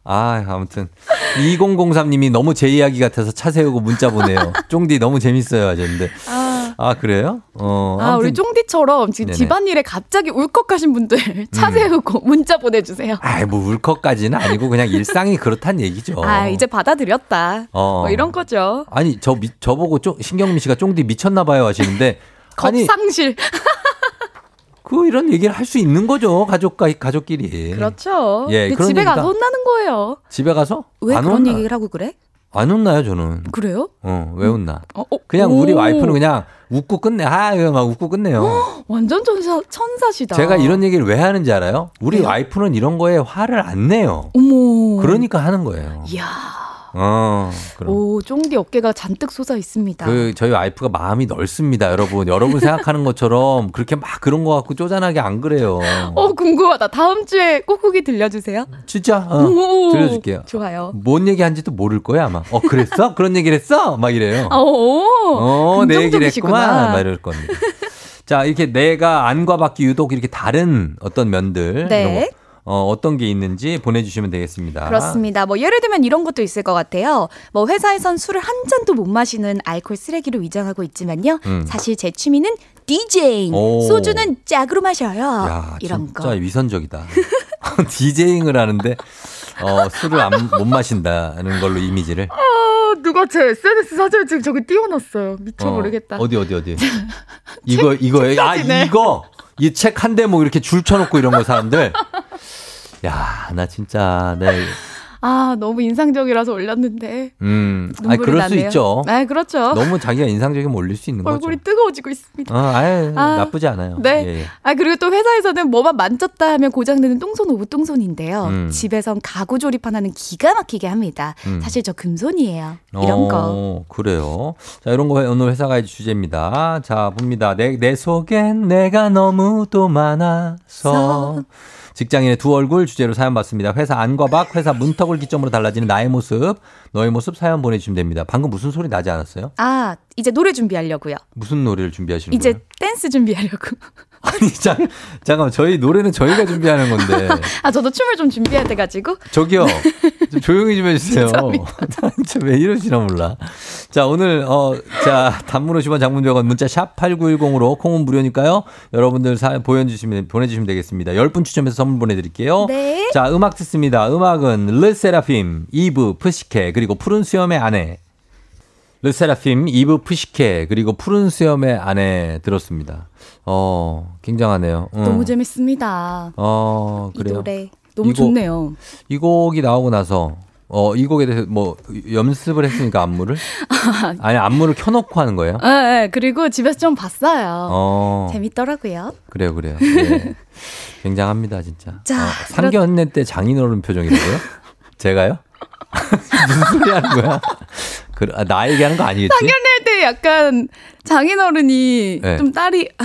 아, 아무튼. 2003님이 너무 제 이야기 같아서 차 세우고 문자 보내요. 쫑디 너무 재밌어요 하셨는데. 아, 아, 그래요? 어. 아 우리 아무튼 쫑디처럼 지금 네네. 집안일에 갑자기 울컥하신 분들 차 음. 세우고 [LAUGHS] 문자 보내주세요. 아이, 뭐 울컥까지는 아니고 그냥 일상이 그렇단 얘기죠. 아 이제 받아들였다. 어. 뭐 이런 거죠. 아니, 저, 미, 저보고 쫑, 신경미 씨가 쫑디 미쳤나 봐요 하시는데. [LAUGHS] 아니, 겁상실. 그 이런 얘기를 할 수 있는 거죠. 가족과, 가족끼리. 그렇죠. 예, 근데 집에 가서 혼나는 거예요. 집에 가서? 왜안 그런 혼나. 얘기를 하고 그래? 안 혼나요, 저는. 그래요? 어, 왜 혼나? 어, 어, 그냥 오. 우리 와이프는 그냥 웃고 끝내. 아, 막 웃고 끝내요. 완전 천사 천사시다. 제가 이런 얘기를 왜 하는지 알아요? 우리 왜요? 와이프는 이런 거에 화를 안 내요. 어머. 그러니까 하는 거예요. 이야. 어, 그럼. 오, 쫑디 어깨가 잔뜩 솟아 있습니다. 그 저희 와이프가 마음이 넓습니다, 여러분. 여러분 생각하는 것처럼 그렇게 막 그런 거 갖고 쪼잔하게 안 그래요. 어, 궁금하다. 다음 주에 꾹꾹이 들려주세요. 진짜? 어, 오, 들려줄게요. 좋아요. 뭔 얘기한지도 모를 거야 아마. 어 그랬어? [LAUGHS] 그런 얘기를 했어? 막 이래요. 아, 오, 어, 내 얘기를. 했구만. 막 이럴 겁니다. 자, 이렇게 내가 안과 밖이 유독 이렇게 다른 어떤 면들. 네. 어, 어떤 게 있는지 보내주시면 되겠습니다. 그렇습니다. 뭐 예를 들면 이런 것도 있을 것 같아요. 뭐 회사에선 술을 한 잔도 못 마시는 알코올 쓰레기로 위장하고 있지만요. 음. 사실 제 취미는 디제잉. 오. 소주는 짝으로 마셔요. 야, 이런 진짜 거. 위선적이다. [LAUGHS] 디제잉을 하는데 어, 술을 안, 못 마신다는 걸로 이미지를. 아, 누가 제 SNS 사진을 지금 저기 띄워놨어요. 미쳐버리겠다. 어, 어디 어디 어디. [LAUGHS] 이거 이거예요. 아. 이거 이 책 한 대목 이렇게 줄 쳐놓고 이런 거 사람들. 야, 나 진짜 네. 아, 너무 인상적이라서 올렸는데. 음, 아 그럴 수 나네요. 있죠. 네, 그렇죠. 너무 자기가 인상적이면 올릴 수 있는 거죠. 얼굴이 뜨거워지고 있습니다. 어, 아예 아, 나쁘지 않아요. 네. 예, 예. 아 그리고 또 회사에서는 뭐만 만졌다 하면 고장내는 똥손 of 똥손인데요. 음. 집에선 가구 조립 하나는 기가 막히게 합니다. 음. 사실 저 금손이에요. 이런 거. 어, 그래요. 자, 이런 거 오늘 회사 가이드 주제입니다. 자, 봅니다. 내, 내 속엔 내가 너무도 많아서. 직장인의 두 얼굴 주제로 사연 받습니다. 회사 안과 밖, 회사 문턱을 기점으로 달라지는 나의 모습, 너의 모습 사연 보내주시면 됩니다. 방금 무슨 소리 나지 않았어요? 아 이제 노래 준비하려고요. 무슨 노래를 준비하시는 이제 거예요? 댄스 준비하려고. [LAUGHS] 아니, 잠, 잠깐만. 저희 노래는 저희가 준비하는 건데. [LAUGHS] 아 저도 춤을 좀 준비해야 돼가지고. 저기요. 좀 조용히 좀 해주세요. [LAUGHS] [LAUGHS] 진짜 왜 이러시나 몰라. 자, 오늘, 어, 자, 단문 50원 장문 100원 문자 샵 8910으로 콩은 무료니까요. 여러분들 사 보내주시면, 보내주시면 되겠습니다. 10분 추첨해서 선물 보내드릴게요. 네. 자, 음악 듣습니다. 음악은 르세라핌, 이브, 푸시케, 그리고 푸른 수염의 아내. 르세라핌, 이브, 푸시케, 그리고 푸른 수염의 아내 들었습니다. 어, 굉장하네요. 응. 너무 재밌습니다. 어, 이 그래요. 노래 너무 이거- 좋네요. 이 곡이 나오고 나서 어, 이 곡에 대해서 뭐 연습을 했으니까 안무를? [LAUGHS] 아니, 안무를 켜놓고 하는 거예요? 아, 네, 그리고 집에서 좀 봤어요. 어. 재밌더라고요. 그래요, 그래요. 예. [LAUGHS] 굉장합니다, 진짜. 자, 어, 상견례 때 장인어른 표정이라고요? [LAUGHS] 제가요? 무슨 소리 하는 거야? 그, 아, 나 얘기하는 거 아니겠지? 상견례 때 약간 장인어른이 네. 좀 딸이 아,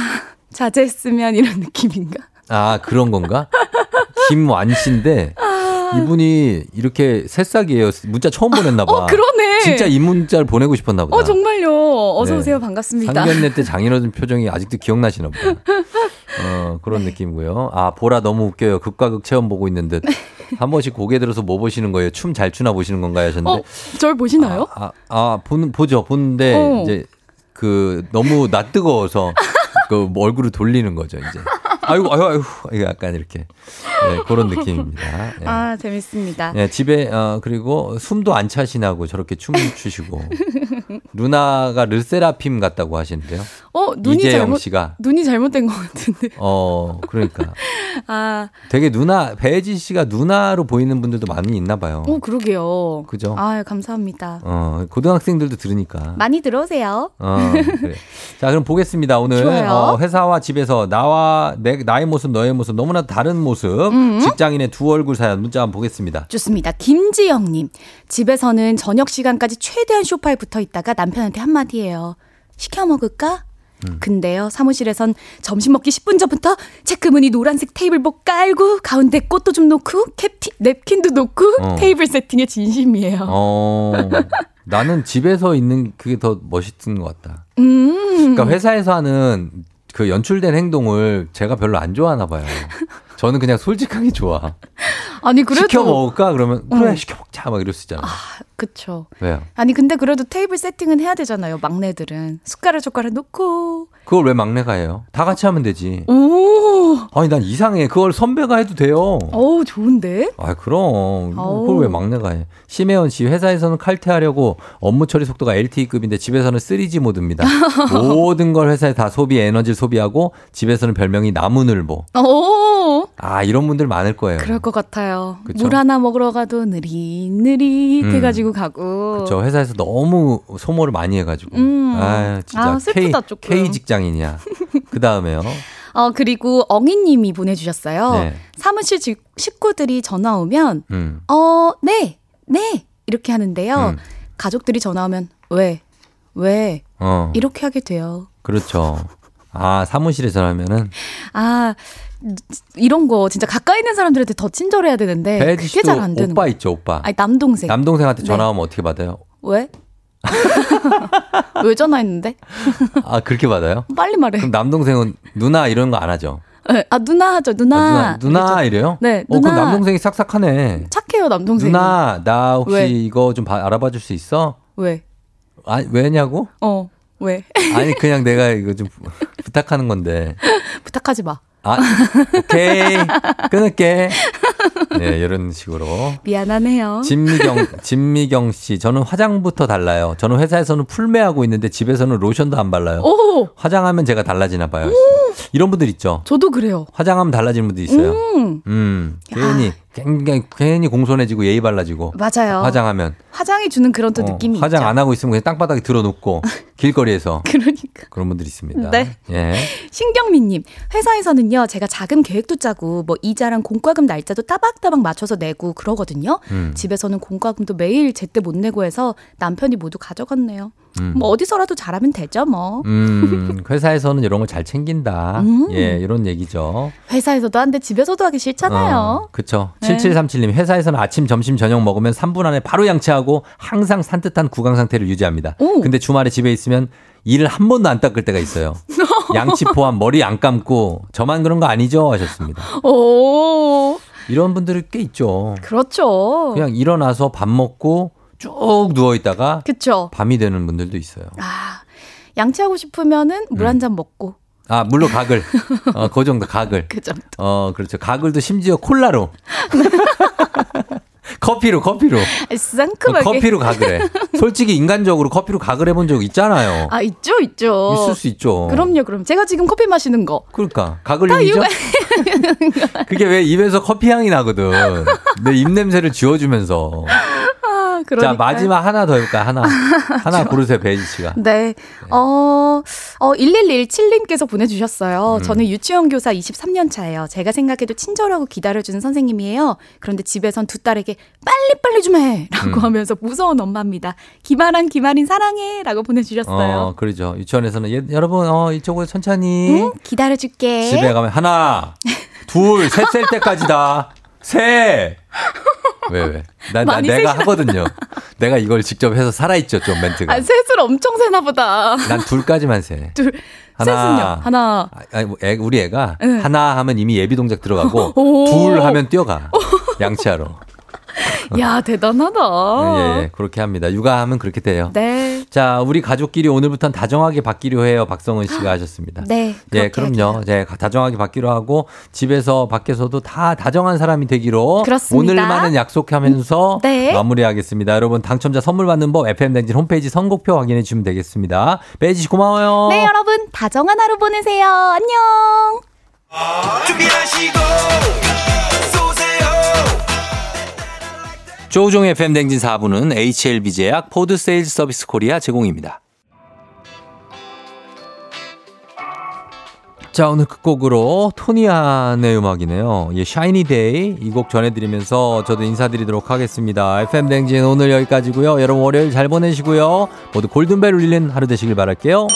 자제했으면 이런 느낌인가? 아, 그런 건가? 김완 씨인데 이분이 이렇게 새싹이에요. 문자 처음 보냈나 봐. 어, 그러네. 진짜 이 문자를 보내고 싶었나 보다. 어 정말요. 어서 네. 오세요. 반갑습니다. 상견례 때 장인어른 표정이 아직도 기억나시나 보다. 어, 그런 느낌이고요. 아, 보라 너무 웃겨요. 극과 극 체험 보고 있는 듯. 한 번씩 고개 들어서 뭐 보시는 거예요? 춤 잘 추나 보시는 건가요? 하셨는데. 어, 절 보시나요? 아, 아, 본, 보죠. 보는데, 어. 이제, 그, 너무 나 뜨거워서, 그, 얼굴을 돌리는 거죠, 이제. 아이고, 아이고, 아이고. 이거 약간 이렇게. 네, 그런 느낌입니다. 네. 아 재밌습니다. 네, 집에, 어, 그리고 숨도 안 차시나고 저렇게 춤 추시고. 루나가 르세라핌 같다고 하시는데요. 어 눈이 잘못 씨가. 눈이 잘못된 것 같은데. 어, 그러니까. 아, 되게 누나, 배지 씨가 누나로 보이는 분들도 많이 있나 봐요. 어 그러게요. 그죠? 아 감사합니다. 어, 고등학생들도 들으니까. 많이 들어오세요. 어, 그래. 자, 그럼 보겠습니다. 오늘. [LAUGHS] 어, 회사와 집에서 나와 내 나의 모습, 너의 모습 너무나 다른 모습. 음. 직장인의 두 얼굴 사연 문자 한번 보겠습니다. 좋습니다. 김지영님 집에서는 저녁 시간까지 최대한 소파에 붙어 있다가 남편한테 한마디예요. 시켜 먹을까? 음. 근데요 사무실에선 점심 먹기 10분 전부터 체크무늬 노란색 테이블복 깔고 가운데 꽃도 좀 놓고 캡티, 냅킨도 놓고 어. 테이블 세팅에 진심이에요. 어, 나는 집에서 있는 그게 더 멋있는 것 같다. 음. 그러니까 회사에서 하는 그 연출된 행동을 제가 별로 안 좋아하나 봐요. 저는 그냥 솔직하게 좋아. 아니 그래도 시켜 먹을까? 그러면 그래 어. 시켜 먹자 막 이럴 수 있잖아. 그쵸. 왜요? 아니 근데 그래도 테이블 세팅은 해야 되잖아요. 막내들은 숟가락 젓가락 놓고. 그걸 왜 막내가 해요? 다 같이 하면 되지. 오, 아니 난 이상해. 그걸 선배가 해도 돼요. 어우 좋은데. 아 그럼 아우. 그걸 왜 막내가 해? 심혜원 씨 회사에서는 칼퇴하려고 업무 처리 속도가 LTE급인데 집에서는 3G 모드입니다. [LAUGHS] 모든 걸 회사에 다 소비 에너지를 소비하고 집에서는 별명이 나무늘보. 오, 아 이런 분들 많을 거예요. 그럴 것 같아요. 그쵸? 물 하나 먹으러 가도 느릿느릿 음. 해가지고 가고. 저 회사에서 너무 소모를 많이 해가지고 음. 아 진짜 아, 슬프다, K, 조금. K 직장인이야. 그 다음에요. [LAUGHS] 어 그리고 엉이님이 보내주셨어요. 네. 사무실 직- 식구들이 전화 오면 음. 어, 네, 네. 이렇게 하는데요. 음. 가족들이 전화 오면 왜? 왜? 어. 이렇게 하게 돼요. 그렇죠. 아, 사무실에 전화하면은 아, 이런 거 진짜 가까이 있는 사람들한테 더 친절해야 되는데 그게 잘 안 되는 오빠 거. 있죠, 오빠. 아니 남동생. 남동생한테 네. 전화 오면 어떻게 받아요? 왜? [LAUGHS] 왜 전화했는데? 아, 그렇게 받아요? 빨리 말해. 그럼 남동생은 누나 이런 거 안 하죠? 네, 아 누나 하죠 아, 누나. 누나, 누나 이래요? 네, 어, 그럼 누나. 남동생이 싹싹하네. 착해요 남동생. 누나, 나 혹시 왜? 이거 좀 봐- 알아봐 줄 수 있어? 왜? 아, 왜냐고? 어 왜? 아니, 그냥 내가 이거 좀 부탁하는 건데. [LAUGHS] 부탁하지 마. 아, 오케이. 끊을게. 네, 이런 식으로. 미안하네요. 진미경, 진미경 씨. 저는 화장부터 달라요. 저는 회사에서는 풀메하고 있는데 집에서는 로션도 안 발라요. 오, 화장하면 제가 달라지나 봐요. 이런 분들 있죠. 저도 그래요. 화장하면 달라지는 분들 있어요. 음, 음, 괜히, 굉장히, 괜히 공손해지고 예의 발라지고. 맞아요. 화장하면. 화장이 주는 그런 또 어, 느낌이 화장 있죠. 안 하고 있으면 그냥 땅바닥에 들어눕고 [LAUGHS] 길거리에서 그러니까. 그런 분들이 있습니다. 네. 예. 신경민 님, 회사에서는요, 제가 자금 계획도 짜고, 뭐, 이자랑 공과금 날짜도 따박따박 맞춰서 내고 그러거든요. 음. 집에서는 공과금도 매일 제때 못 내고 해서 남편이 모두 가져갔네요. 음. 뭐, 어디서라도 잘하면 되죠, 뭐. 음, [LAUGHS] 회사에서는 이런 걸 잘 챙긴다. 음. 예, 이런 얘기죠. 회사에서도 한데 집에서도 하기 싫잖아요. 어, 그쵸. 네. 7737님, 회사에서는 아침, 점심, 저녁 먹으면 3분 안에 바로 양치하고 항상 산뜻한 구강 상태를 유지합니다. 오. 근데 주말에 집에 있으면 이를 한 번도 안 닦을 때가 있어요. [LAUGHS] 양치 포함 머리 안 감고 저만 그런 거 아니죠? 하셨습니다. 오, 이런 분들이 꽤 있죠. 그렇죠. 그냥 일어나서 밥 먹고 쭉 누워 있다가 그쵸. 밤이 되는 분들도 있어요. 아, 양치하고 싶으면은 물 음. 한잔 먹고. 아, 물론 가글. 어, 그 정도 가글. [LAUGHS] 그 정도. 어, 그렇죠. 가글도 심지어 콜라로. [LAUGHS] 커피로, 커피로. 아, 상큼하게. 커피로 가글해. 솔직히 인간적으로 커피로 가글해 본 적 있잖아요. 아, 있죠, 있죠. 있을 수 있죠. 그럼요, 그럼. 제가 지금 커피 마시는 거. 그러니까 가글링이죠. [LAUGHS] 그게 왜 입에서 커피 향이 나거든. 내 입 냄새를 지워주면서. 아. 자 마지막 하나 더 해볼까 하나 [LAUGHS] 하나 고르세요 베이지 씨가. 네. 어, 어, 1117님께서 보내주셨어요. 음. 저는 유치원 교사 23년 차예요. 제가 생각해도 친절하고 기다려주는 선생님이에요. 그런데 집에선 두 딸에게 빨리빨리 좀 해! 라고 음. 하면서 무서운 엄마입니다. 기만한 기만인 사랑해! 라고 보내주셨어요. 어 그러죠. 유치원에서는 예, 여러분 어 이쪽으로 천천히 응? 기다려줄게. 집에 가면 하나 둘 셋 셀 때까지다 셋. 왜 왜? 나, 나 내가 세시나? 하거든요. 내가 이걸 직접 해서 살아있죠 좀 멘트가. 아, 셋을 엄청 세나 보다. 난 둘까지만 세. 둘, 셋은요? 하나. 아, 아니, 뭐 애, 우리 애가 응. 하나 하면 이미 예비 동작 들어가고 오. 둘 하면 뛰어가 양치하러. [LAUGHS] 야, 대단하다. 예, 예, 그렇게 합니다. 육아하면 그렇게 돼요. 네. 자, 우리 가족끼리 오늘부터는 다정하게 받기로 해요. 박성은 씨가 하셨습니다. 네. 예, 그럼요. 네, 다정하게 받기로 하고 집에서 밖에서도 다 다정한 사람이 되기로 그렇습니다. 오늘만은 약속하면서 네. 마무리하겠습니다. 여러분 당첨자 선물 받는 법 FM 댕진 홈페이지 선곡표 확인해 주시면 되겠습니다. 베이지 씨 고마워요. 네, 여러분. 다정한 하루 보내세요. 안녕. 준비하시고 조우종의 FM 대행진 4부는 HLB 제약 포드 세일즈 서비스 코리아 제공입니다. 자, 오늘 끝곡으로 토니안의 음악이네요. 예, Shiny Day 이 곡 전해드리면서 저도 인사드리도록 하겠습니다. FM 대행진 오늘 여기까지고요. 여러분 월요일 잘 보내시고요. 모두 골든벨 울리는 하루 되시길 바랄게요.